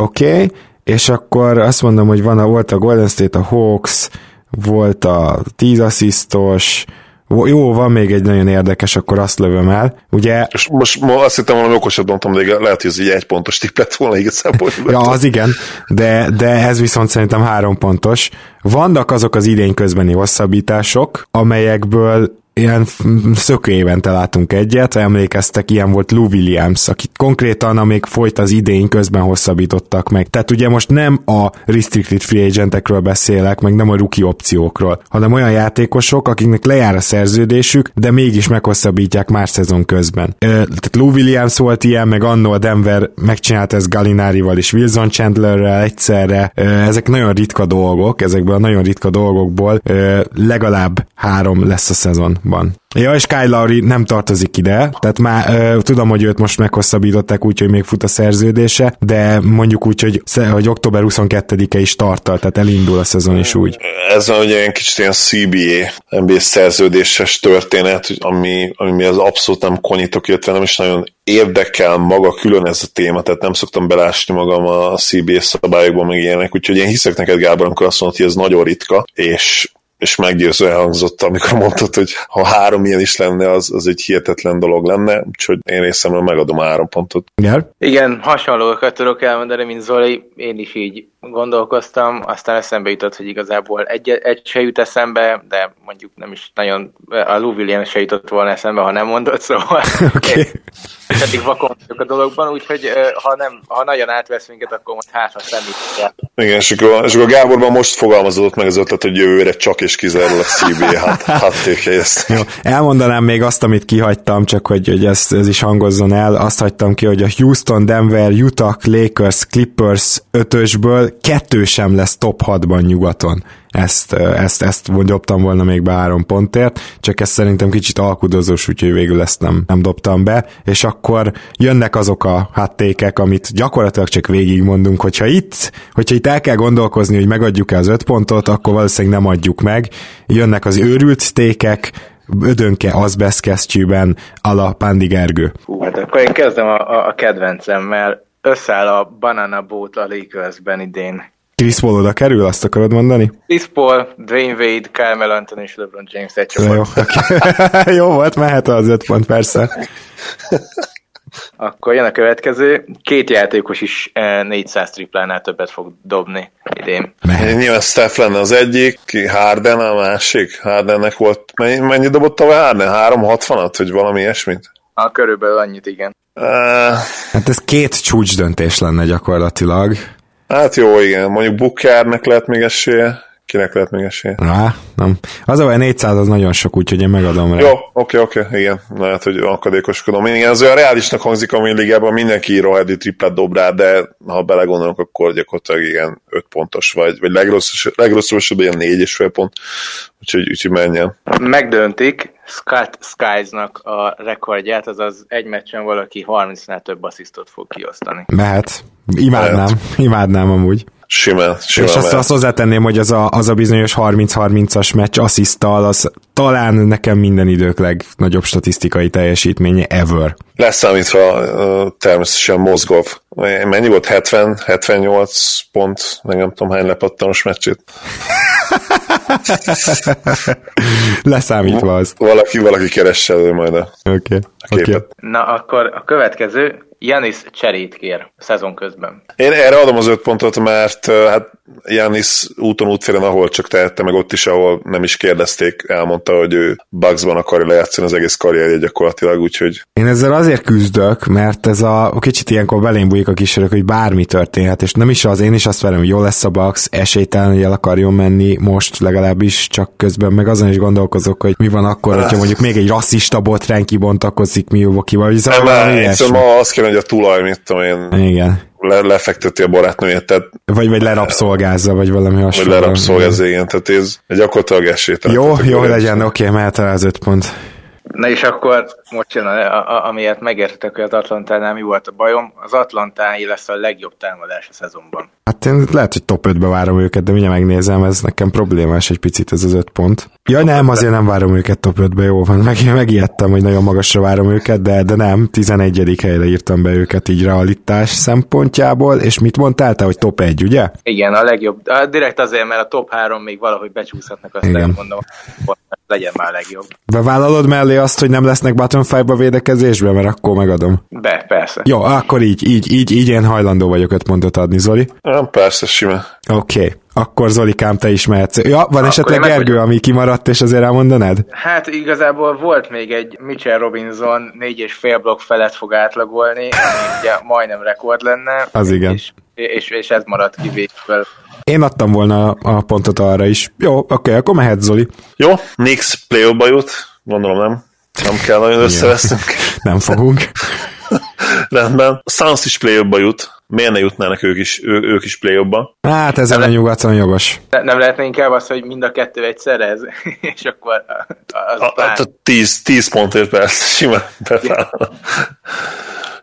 Oké, okay és akkor azt mondom, hogy van a, volt a Golden State, a Hawks, volt a 10 asszisztos, jó, van még egy nagyon érdekes, akkor azt lövöm el. Ugye... És most ma azt hittem valami okosat mondtam, de lehet, hogy ez így egy pontos tipp lett volna igazából. ja, az igen, de, de ez viszont szerintem három pontos. Vannak azok az idény közbeni hosszabbítások, amelyekből ilyen szökő évente látunk egyet, emlékeztek, ilyen volt Lou Williams, akit konkrétan, amíg folyt az idény, közben hosszabbítottak meg. Tehát ugye most nem a restricted free agentekről beszélek, meg nem a rookie opciókról, hanem olyan játékosok, akiknek lejár a szerződésük, de mégis meghosszabbítják más szezon közben. Tehát Lou Williams volt ilyen, meg annó a Denver megcsinált ezt Galinárival és Wilson Chandlerrel egyszerre. Ezek nagyon ritka dolgok, ezekből a nagyon ritka dolgokból legalább három lesz a szezon van. Ja, és Kyle Lowry nem tartozik ide, tehát már ö, tudom, hogy őt most meghosszabbították úgy, hogy még fut a szerződése, de mondjuk úgy, hogy, hogy október 22-e is tartal, tehát elindul a szezon is úgy. Ez ugye egy kicsit ilyen CBA NBA szerződéses történet, ami, ami az abszolút nem konyítok, illetve nem is nagyon érdekel maga külön ez a téma, tehát nem szoktam belásni magam a CBA szabályokban, meg ilyenek, úgyhogy én hiszek neked, Gábor, amikor azt mondod, hogy ez nagyon ritka, és és meggyőző hangzott, amikor mondtad, hogy ha három ilyen is lenne, az, az egy hihetetlen dolog lenne, úgyhogy én részemről megadom a három pontot. Igen, Igen hasonlókat tudok elmondani, mint Zoli, én is így gondolkoztam, aztán eszembe jutott, hogy igazából egy, egy se jut eszembe, de mondjuk nem is nagyon, a Lou Williams se jutott volna eszembe, ha nem mondott, szóval okay. eddig vakon vagyok a dologban, úgyhogy ha, nem, ha nagyon átvesz minket, akkor most hát, ha semmit. Igen, és akkor, és akkor Gáborban most fogalmazódott meg az ötlet, hogy jövőre csak és kizárólag CBA hát, hát ezt. Jó, elmondanám még azt, amit kihagytam, csak hogy, hogy ez, ez is hangozzon el. Azt hagytam ki, hogy a Houston, Denver, Utah, Lakers, Clippers ötösből kettő sem lesz top 6-ban nyugaton. Ezt, ezt, ezt dobtam volna még be három pontért, csak ez szerintem kicsit alkudozós, úgyhogy végül ezt nem, nem dobtam be, és akkor jönnek azok a háttékek, amit gyakorlatilag csak végigmondunk, hogyha itt, hogyha itt el kell gondolkozni, hogy megadjuk-e az öt pontot, akkor valószínűleg nem adjuk meg. Jönnek az őrült tékek, ödönke azbeszkesztyűben, ala Pándi Gergő. Hú, hát akkor én kezdem a, a, a kedvencemmel összeáll a Banana Boat a Lakersben idén. Chris Paul oda kerül, azt akarod mondani? Chris Paul, Dwayne Wade, Kyle Anthony és LeBron James egy Jó, okay. jó volt, mehet az öt pont, persze. Akkor jön a következő. Két játékos is 400 eh, triplánál többet fog dobni idén. Nyilván Steph lenne az egyik, Harden a másik. Hardennek volt, mennyi, mennyi dobott a Harden? 360-at, vagy valami ilyesmit? A körülbelül annyit, igen. Uh, hát ez két csúcs döntés lenne gyakorlatilag. Hát jó, igen. Mondjuk Bookernek lehet még esélye. Kinek lehet még esélye? Rá, nem. Az a 400 az nagyon sok, úgyhogy én megadom rá. Jó, oké, oké, igen. Lehet, hogy akadékoskodom. Igen, az olyan reálisnak hangzik a ligában, mindenki rohadi triplát dob rá, de ha belegondolunk, akkor gyakorlatilag igen, 5 pontos, vagy, vagy legrosszabb, legrosszabb ilyen 4 és fél pont. Úgyhogy, úgyhogy menjen. Megdöntik, Scott Skies-nak a rekordját, azaz egy meccsen valaki 30-nál több asszisztot fog kiosztani. Mehet. Imádnám, Mehet. imádnám amúgy. Simán, simán. És azt, azt hozzátenném, hogy az a, az a bizonyos 30-30-as meccs asszisztal, az talán nekem minden idők legnagyobb statisztikai teljesítménye ever. Leszámítva uh, természetesen Mozgov. Mennyi volt? 70, 78 pont, meg nem tudom hány lepattanos meccsét. Leszámítva azt. Valaki, valaki keresse majd a, okay. a képet. Okay. Na, akkor a következő, Janis cserét kér a szezon közben. Én erre adom az öt pontot, mert hát Janis úton útfélen, ahol csak tehette, meg ott is, ahol nem is kérdezték, elmondta, hogy ő Bugsban akarja lejátszani az egész karrierje gyakorlatilag, úgyhogy... Én ezzel azért küzdök, mert ez a kicsit ilyenkor belém bújik a kísérők, hogy bármi történhet, és nem is az, én is azt verem, hogy jó lesz a Bugs, esélytelen, hogy el akarjon menni most legalábbis, csak közben meg azon is gondolkozok, hogy mi van akkor, hogyha mondjuk még egy rasszista botrány kibontakozik Milwaukee-val, vagy szóval nem, ma azt kéne, hogy a tulaj, mit tudom én, Igen le, lefekteti a barátnőjét. Tehát, vagy, vagy lerabszolgázza, vagy valami hasonló. Vagy lerabszolgázza, igen. Tehát ez gyakorlatilag esélytelen. Jó, jó, legyen, oké, okay, mehet el az öt pont. Na és akkor most jön, a, a, amiért megértetek, hogy az Atlantánál mi volt a bajom. Az Atlantái lesz a legjobb támadás a szezonban. Hát én lehet, hogy top 5-be várom őket, de mindjárt megnézem, ez nekem problémás egy picit ez az 5 pont. Ja nem, azért nem várom őket top 5-be, jó van. Meg, megijedtem, hogy nagyon magasra várom őket, de, de nem, 11. helyre írtam be őket így realitás szempontjából, és mit mondtál te, hogy top 1, ugye? Igen, a legjobb. Direkt azért, mert a top 3 még valahogy becsúszhatnak, azt Igen. mondom, legyen már a legjobb. Bevállalod mellé azt, hogy nem lesznek bottom 5 védekezésbe, mert akkor megadom. Be, persze. Jó, akkor így, így, így, így én hajlandó vagyok öt pontot adni, Zoli. Nem, persze, sima. Oké. Okay. Akkor Zolikám, te is mehetsz. Ja, van Akkor esetleg Gergő, ami kimaradt, és azért elmondanád? Hát igazából volt még egy Mitchell Robinson négy és fél blokk felett fog átlagolni, ami ugye majdnem rekord lenne. Az igen. És, és, és ez maradt ki végül. Én adtam volna a pontot arra is. Jó, oké, okay, akkor mehet Zoli. Jó, Nix play jut, gondolom nem. Nem kell nagyon összeveszünk. nem fogunk. Rendben. Suns is play jut. Miért ne jutnának ők is, ő, ők is play Hát ez a nyugaton jogos. Nem lehetne inkább az, hogy mind a kettő egyszerre ez, és akkor az a, a, a 10, 10 pontért persze, simán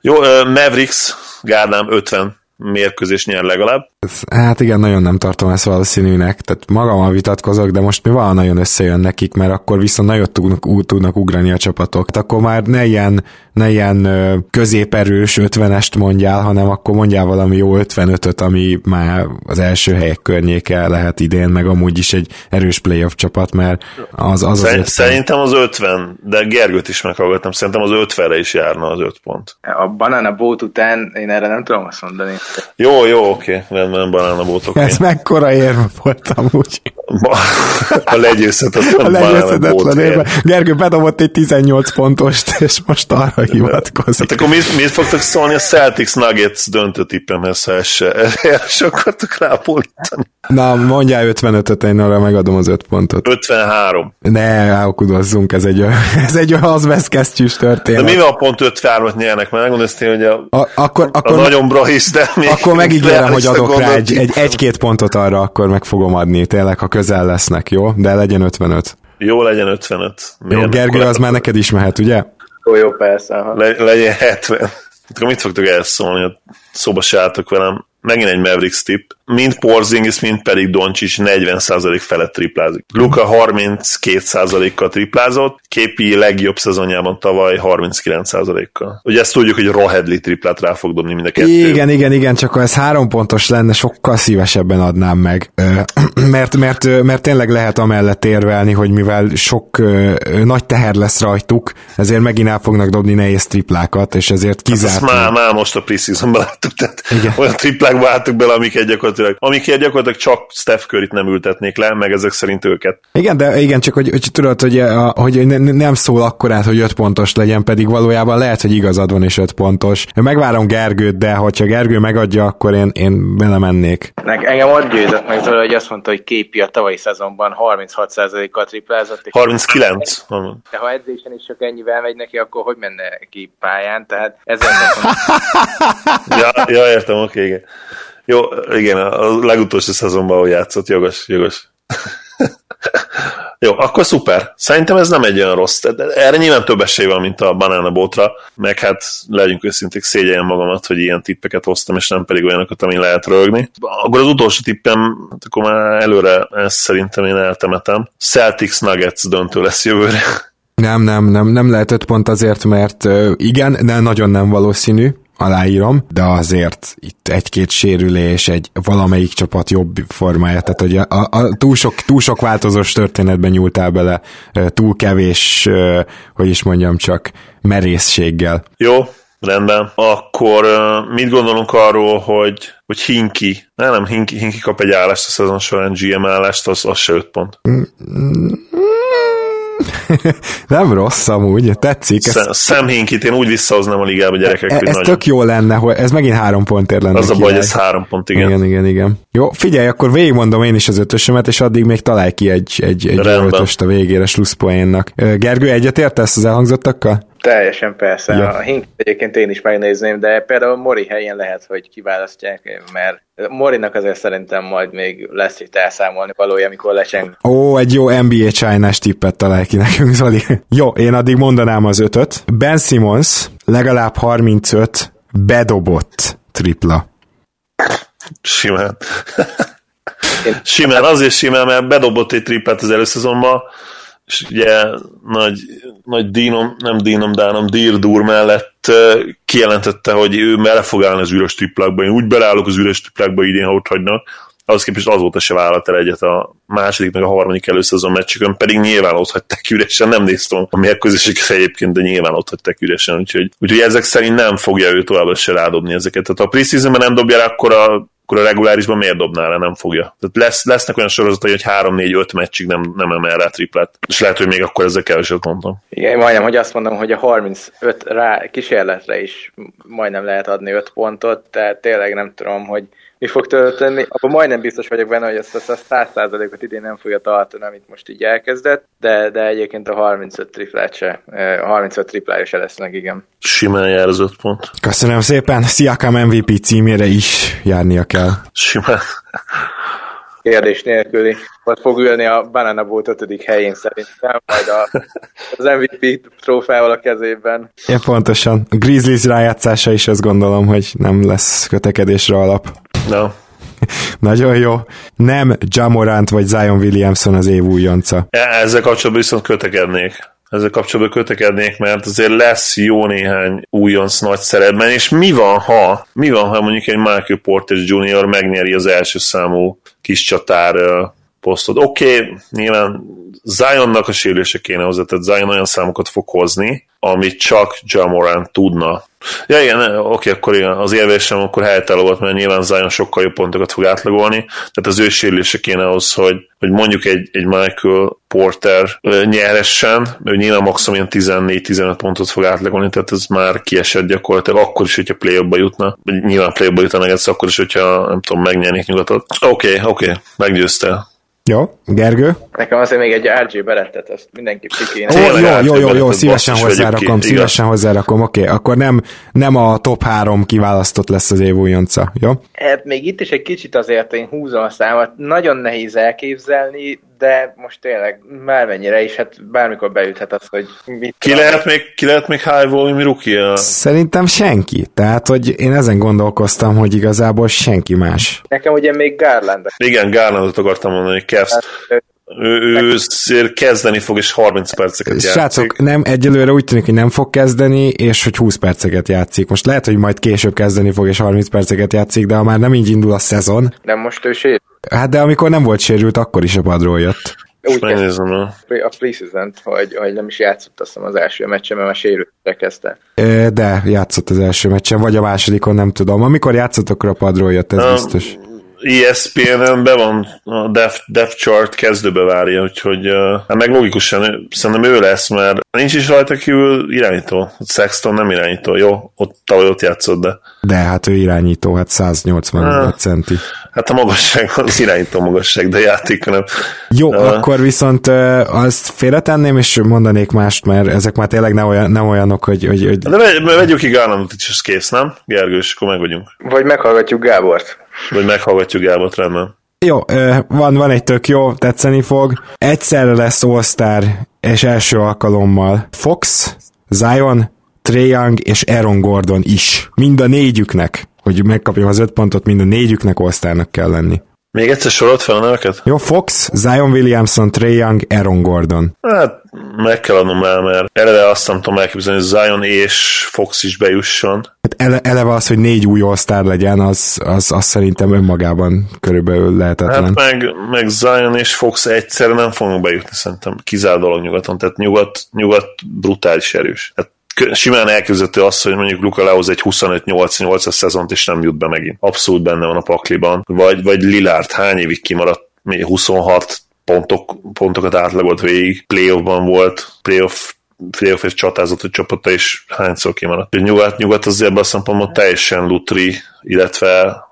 Jó, Mavericks, Gárdám 50 mérkőzés nyer legalább. Hát igen, nagyon nem tartom ezt valószínűnek, tehát magammal vitatkozok, de most mi van nagyon összejön nekik, mert akkor viszont nagyon tudnak, tudnak ugrani a csapatok. Tehát akkor már ne ilyen, ne ilyen középerős 50-est mondjál, hanem akkor mondjál valami jó 55-öt, ami már az első helyek környéke lehet idén, meg amúgy is egy erős playoff csapat, mert az az, az Szerintem az 50, de Gergőt is meghallgattam, szerintem az 50-re is járna az 5 pont. A Banana Boat után én erre nem tudom azt mondani. Jó, jó, oké, rendben, banana botok. Ez mekkora érve voltam úgy. A legyőzhetetlen, a legyőzhetetlen érve. Gergő bedobott egy 18 pontost, és most arra hivatkozik. Hát akkor mit, mit fogtok szólni a Celtics Nuggets döntő tippemhez, ha erre se akartok rápólítani? Na, mondjál 55-öt, én arra megadom az 5 pontot. 53. Ne, alkudozzunk, ez egy, ez egy az veszkesztyűs történet. De mi van pont 53-at nyernek? Mert megmondani, hogy a, a, akkor, a akkor, nagyon brahis, de még Akkor megígérem, hogy adok rá egy, egy, egy-két pontot arra, akkor meg fogom adni, tényleg, ha közel lesznek, jó? De legyen 55. Jó, legyen 55. Miért jó, Gergő, az már neked is mehet, ugye? Jó, jó, persze. Le, legyen 70. Akkor mit fogtok elszólni? Szóba se álltok velem megint egy Mavericks tip, mind Porzingis, mind pedig Doncsics 40% felett triplázik. Luka 32%-kal triplázott, képi legjobb szezonjában tavaly 39%-kal. Ugye ezt tudjuk, hogy Rohedli triplát rá fog dobni mind a kettő. Igen, igen, igen, csak ha ez három pontos lenne, sokkal szívesebben adnám meg. Mert, mert, mert tényleg lehet amellett érvelni, hogy mivel sok nagy teher lesz rajtuk, ezért megint el fognak dobni nehéz triplákat, és ezért kizárt. Hát már, már most a preseasonban láttuk, tehát igen. olyan triplák világba álltuk bele, amiket gyakorlatilag, amiket gyakorlatilag csak Steph curry nem ültetnék le, meg ezek szerint őket. Igen, de igen, csak hogy, hogy tudod, hogy, a, hogy nem szól akkorát, hogy 5 pontos legyen, pedig valójában lehet, hogy igazad van és 5 pontos. Én megvárom Gergőt, de hogyha Gergő megadja, akkor én, én belemennék. Nek, engem ott győzött meg tőle, hogy azt mondta, hogy képi a tavalyi szezonban 36%-kal triplázott. 39. De ha edzésen is csak ennyivel megy neki, akkor hogy menne ki pályán? Tehát ezért ja, ja, értem, oké, okay, igen. Jó, igen, a legutolsó szezonban, ahol játszott, jogos, jogos. Jó, akkor szuper. Szerintem ez nem egy olyan rossz. Erre nyilván több esély van, mint a Banana Botra, meg hát legyünk őszinték, szégyeljem magamat, hogy ilyen tippeket hoztam, és nem pedig olyanokat, ami lehet rögni. Akkor az utolsó tippem, hát akkor már előre ezt szerintem én eltemetem. Celtics Nuggets döntő lesz jövőre. Nem, nem, nem, nem lehet öt pont azért, mert igen, de nagyon nem valószínű, aláírom, de azért itt egy-két sérülés, egy valamelyik csapat jobb formája, tehát hogy a, a, a túl, sok, túl sok változós történetben nyúltál bele, túl kevés, hogy is mondjam csak, merészséggel. Jó, Rendben. Akkor mit gondolunk arról, hogy, hogy Hinki, nem, nem, Hinki, Hinki kap egy állást a szezon során, GM állást, az, az se 5 pont. Nem rossz amúgy, tetszik. Sam, Sam Hinkit én úgy visszahoznám a ligába gyerekek. E, ez nagyon. tök jó lenne, hogy ez megint három pontért lenne. Az a baj, hogy ez három pont, igen. Igen, igen, igen. Jó, figyelj, akkor végigmondom én is az ötösömet, és addig még találj ki egy, egy, egy ötöst a végére slusszpoénnak. Gergő, egyetértesz az elhangzottakkal? Teljesen persze. Ja. A Hink egyébként én is megnézném, de például Mori helyén lehet, hogy kiválasztják, mert Morinak azért szerintem majd még lesz itt elszámolni valója, amikor lecseng. Ó, egy jó NBA csájnás tippet találj ki nekünk, Zoli. jó, én addig mondanám az ötöt. Ben Simmons legalább 35 bedobott tripla. Simán. simán, azért simán, mert bedobott egy triplet az előszezonban, és ugye nagy, nagy dínom, nem dínom, dánom, Dirdur mellett kijelentette, hogy ő bele fog állni az üres triplákba. Én úgy beleállok az üres triplákba idén, ha ott hagynak, az képest azóta se vállalt el egyet a második, meg a harmadik előszezon meccsükön, pedig nyilván ott hagyták üresen, nem néztem a mérkőzéseket egyébként, de nyilván ott hagyták üresen, úgyhogy, úgyhogy ezek szerint nem fogja ő továbbra se rádobni ezeket. Tehát ha a preseasonben nem dobja akkor a akkor a regulárisban miért dobná le, nem fogja. Tehát lesz, lesznek olyan sorozatai, hogy 3-4-5 meccsig nem, nem emel rá triplet. És lehet, hogy még akkor ezzel keveset mondtam. Igen, majdnem, hogy azt mondom, hogy a 35 rá, kísérletre is majdnem lehet adni 5 pontot, tehát tényleg nem tudom, hogy mi fog történni. Abban majdnem biztos vagyok benne, hogy ezt a 100%-ot idén nem fogja tartani, amit most így elkezdett, de, de egyébként a 35 triplát se, a 35 triplája se lesznek, igen. Simán jár az 5 pont. Köszönöm szépen, Sziakam MVP címére is járnia kell. Simán kérdés nélküli, vagy fog ülni a Banana Boat 5. helyén szerintem, majd a, az MVP trófeával a kezében. Ja, pontosan. A Grizzlies rájátszása is azt gondolom, hogy nem lesz kötekedésre alap. No. Nagyon jó. Nem Jamorant vagy Zion Williamson az év újonca. Ezzel kapcsolatban viszont kötekednék ezzel kapcsolatban kötekednék, mert azért lesz jó néhány újonc nagy szerepben, és mi van, ha, mi van, ha mondjuk egy Michael Porter Jr. megnyeri az első számú kis csatár posztot. Oké, okay, nyilván Zionnak a sérülése kéne hozzá, tehát Zion olyan számokat fog hozni, amit csak Jamoran tudna. Ja igen, oké, okay, akkor igen, az érvésem akkor helytálló volt, mert nyilván Zion sokkal jobb pontokat fog átlagolni, tehát az ő sérülése kéne ahhoz, hogy, hogy mondjuk egy, egy Michael Porter nyeressen, ő nyilván maximum 14-15 pontot fog átlagolni, tehát ez már kiesett gyakorlatilag, akkor is, hogyha play jutna, nyilván play jutna egyszer, akkor is, hogyha nem tudom, megnyernék nyugatot. Oké, oké, meggyőzte. Jó, Gergő? Nekem azért még egy RG berettet, azt mindenki kéne. Ó, jó, jó, jó, jó, szívesen hozzárakom, szívesen hozzárakom, oké, okay, akkor nem, nem a top három kiválasztott lesz az év újonca, jó? Hát még itt is egy kicsit azért én húzom a számat, nagyon nehéz elképzelni, de most tényleg már mennyire is, hát bármikor beüthet az, hogy mit ki lehet, még, ki lehet még high volume rookie Szerintem senki. Tehát, hogy én ezen gondolkoztam, hogy igazából senki más. Nekem ugye még Garland. Igen, Garlandot akartam mondani, hogy Cavs. Hát, ő, ő kezdeni fog, és 30 perceket játszik. Srácok, nem, egyelőre úgy tűnik, hogy nem fog kezdeni, és hogy 20 perceket játszik. Most lehet, hogy majd később kezdeni fog, és 30 perceket játszik, de ha már nem így indul a szezon. De most ő sérült. Hát de amikor nem volt sérült, akkor is a padról jött. Úgy megnézem a preseason hogy, hogy nem is játszott azt az első meccsen, mert a sérültre kezdte. De játszott az első meccsen, vagy a másodikon, nem tudom. Amikor játszott, akkor a padról jött, ez um, biztos. ESPN-en be van a depth, depth chart kezdőbe várja, úgyhogy hát meg logikusan szerintem ő lesz, mert nincs is rajta kívül irányító. Sexton nem irányító, jó? Ott tavaly ott játszott, de... De hát ő irányító, hát 180 ah, centi. Hát a magasság az irányító magasság, de játék nem. Jó, uh, akkor viszont uh, azt félretenném, és mondanék mást, mert ezek már tényleg nem, olyan, nem olyanok, hogy... hogy, hogy... De vegyük ki Garlandot is, ez kész, nem? Gergő, és akkor meg vagyunk. Vagy meghallgatjuk Gábort. Vagy meghallgatjuk Gábort, rendben. Jó, van, van egy tök jó, tetszeni fog. Egyszerre lesz All-Star, és első alkalommal Fox, Zion, Trae Young és Aaron Gordon is. Mind a négyüknek, hogy megkapjam az öt pontot, mind a négyüknek all kell lenni. Még egyszer sorolt fel a neveket? Jó, Fox, Zion Williamson, Trey Young, Aaron Gordon. Hát meg kell adnom el, mert eleve azt nem tudom elképzelni, hogy Zion és Fox is bejusson. Hát ele, eleve az, hogy négy új all legyen, az, az, az szerintem önmagában körülbelül lehetetlen. Hát meg, meg Zion és Fox egyszerre nem fognak bejutni, szerintem kizár dolog nyugaton, tehát nyugat, nyugat brutális erős. Hát simán elképzelhető az, hogy mondjuk Luka lehoz egy 25-8-8-as szezont, és nem jut be megint. Abszolút benne van a pakliban. Vagy, vagy Lillard hány évig kimaradt? 26 pontok, pontokat átlagolt végig, playoffban volt, playoff playoff és csatázatot csapata, és hányszor kimaradt. Nyugat, nyugat azért ebben a szempontból teljesen lutri, illetve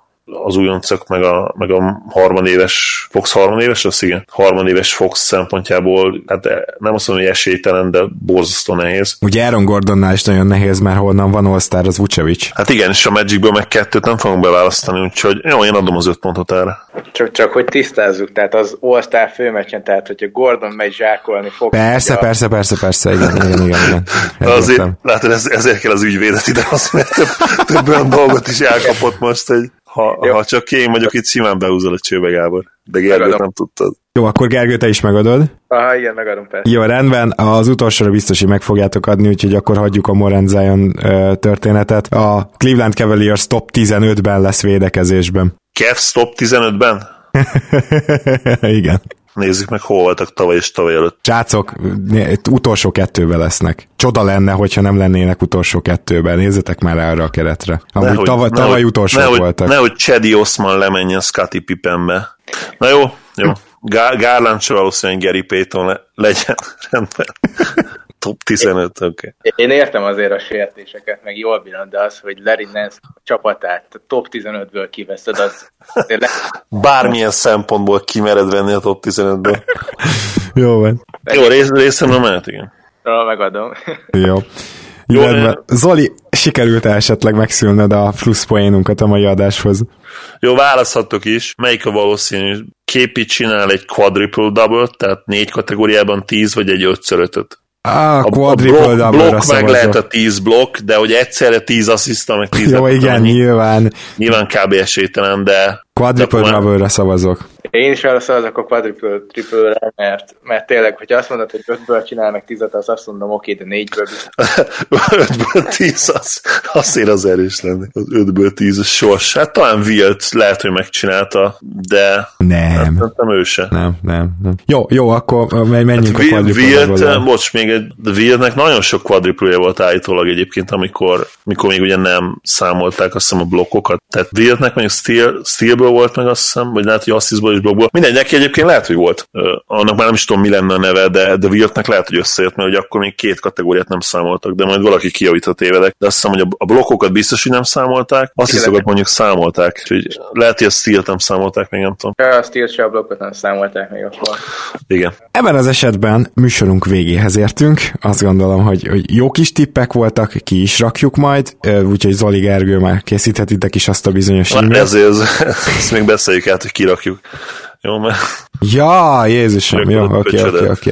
az újoncok, meg a, meg a harmadéves, Fox harmadéves, az igen, harmadéves Fox szempontjából, hát nem azt mondom, hogy esélytelen, de borzasztó nehéz. Ugye Aaron Gordonnál is nagyon nehéz, mert honnan van all az Vucevic. Hát igen, és a Magicből meg kettőt nem fogunk beválasztani, úgyhogy jó, én adom az öt pontot erre. Csak, csak hogy tisztázzuk, tehát az All-Star főmeccsen, tehát hogyha Gordon megy zsákolni fog. Persze, ugye... persze, persze, persze, igen, igen, igen. igen. Azért, látod, ez, ezért kell az ügyvédet ide, az, mert több, több olyan dolgot is elkapott most, hogy ha, ha csak én vagyok itt, simán behúzol a csőbe, Gábor. De Gergőt nem tudtad. Jó, akkor Gergő, te is megadod. Aha, igen, megadom persze. Jó, rendben, az utolsóra biztos, hogy meg fogjátok adni, úgyhogy akkor hagyjuk a Moren Zion történetet. A Cleveland Cavaliers top 15-ben lesz védekezésben. Cavs top 15-ben? igen. Nézzük meg, hol voltak tavaly és tavaly előtt. Csácok, utolsó kettőben lesznek. Csoda lenne, hogyha nem lennének utolsó kettőben. Nézzetek már erre a keretre. Amúgy nehogy, tavaly, tavaly nehogy, utolsók nehogy, voltak. Nehogy Chedi Osman lemenjen Scotty Pippenbe. Na jó, jó. Garland se valószínűleg Gary Payton le, legyen. Rendben. Top 15, oké. Okay. Én értem azért a sértéseket, meg jól bírom, de az, hogy Larry Nance csapatát top 15-ből kiveszed, az le... Bármilyen szempontból kimered venni a top 15-ből. Jó van. Jó, rész, részemre mehet, igen. Rá megadom. Jó. Jó, Jó Zoli, sikerült esetleg megszülned a plusz poénunkat a mai adáshoz? Jó, választhatok is. Melyik a valószínű? Képi csinál egy quadruple double, tehát négy kategóriában tíz, vagy egy 5 5 Ah, a, a blokk, blokk meg lehet a 10 blokk, de hogy egyszerre 10 assziszta, meg 10 Jó, igen, annyi, nyilván. Nyilván kb. esélytelen, de... Quadruple double szavazok. Én is arra szavazok a quadruple triple mert, mert tényleg, hogyha azt mondod, hogy 5-ből csinál meg 10 az azt mondom, oké, de 4-ből 5-ből 10 az, azért az erős lenni. Az 5-ből 10 az sors. Hát talán Wilt lehet, hogy megcsinálta, de nem. Hát, nem ő se. Nem, nem, nem. Jó, jó, akkor menjünk hát, a quadruple Wilt, bocs, még egy, Wiltnek nagyon sok quadruple volt állítólag egyébként, amikor, amikor még ugye nem számolták azt hiszem a blokkokat. Tehát Wiltnek mondjuk Steel, Steelből volt meg azt hiszem, vagy lehet, hogy assistból is blogból. Mindegy, neki egyébként lehet, hogy volt. Annak már nem is tudom, mi lenne a neve, de, de Wiltnek lehet, hogy összejött, mert ugye akkor még két kategóriát nem számoltak, de majd valaki kijavít a tévedek. De azt hiszem, hogy a blokkokat biztos, hogy nem számolták, asszisztokat mondjuk számolták. Úgyhogy lehet, hogy a Steel nem számolták, még nem tudom. A Steel se a blokkot nem számolták még akkor. Igen. Ebben az esetben műsorunk végéhez értünk. Azt gondolom, hogy, hogy jó kis tippek voltak, ki is rakjuk majd, úgyhogy Zoli Gergő már készíthetitek is azt a bizonyos e Ezért ezt még beszéljük át, hogy kirakjuk. Jó, mert... Ja, Jézusom, jó, oké, oké, oké.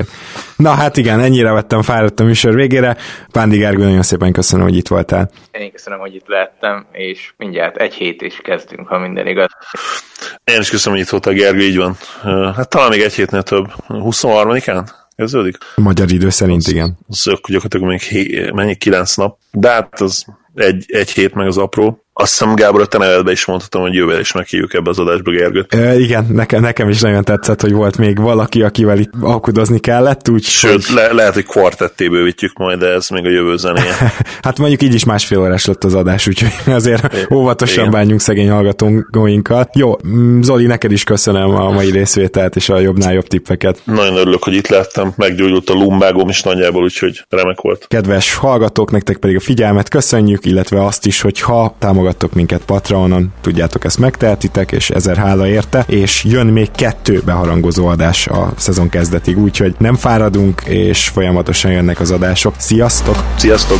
Na hát igen, ennyire vettem fáradt a műsor végére. Pándi Gergő, nagyon szépen köszönöm, hogy itt voltál. Én köszönöm, hogy itt lehettem, és mindjárt egy hét is kezdünk, ha minden igaz. Én is köszönöm, hogy itt voltál, Gergő, így van. Hát talán még egy hétnél több. 23-án? Kezdődik? Magyar idő szerint, az, igen. Az, az gyakorlatilag még hé, mennyi, kilenc nap. De hát az egy, egy hét meg az apró. Azt hiszem, Gábor, a te nevedbe is mondhatom, hogy jövőre is meghívjuk ebbe az adásba Gergőt. E, igen, nekem, nekem is nagyon tetszett, hogy volt még valaki, akivel itt alkudozni kellett, úgy, Sőt, hogy... le, lehet, hogy kvartetté bővítjük majd, de ez még a jövő zenéje. hát mondjuk így is másfél órás lett az adás, úgyhogy azért é, óvatosan igen. bánjunk szegény hallgatóinkkal. Jó, mm, Zoli, neked is köszönöm a mai részvételt és a jobbnál jobb tippeket. Nagyon örülök, hogy itt lettem, meggyógyult a lumbágom is nagyjából, úgyhogy remek volt. Kedves hallgatók, nektek pedig a figyelmet köszönjük, illetve azt is, hogy ha támogattok minket Patreonon, tudjátok, ezt megtehetitek, és ezer hála érte, és jön még kettő beharangozó adás a szezon kezdetig, úgyhogy nem fáradunk, és folyamatosan jönnek az adások. Sziasztok! Sziasztok!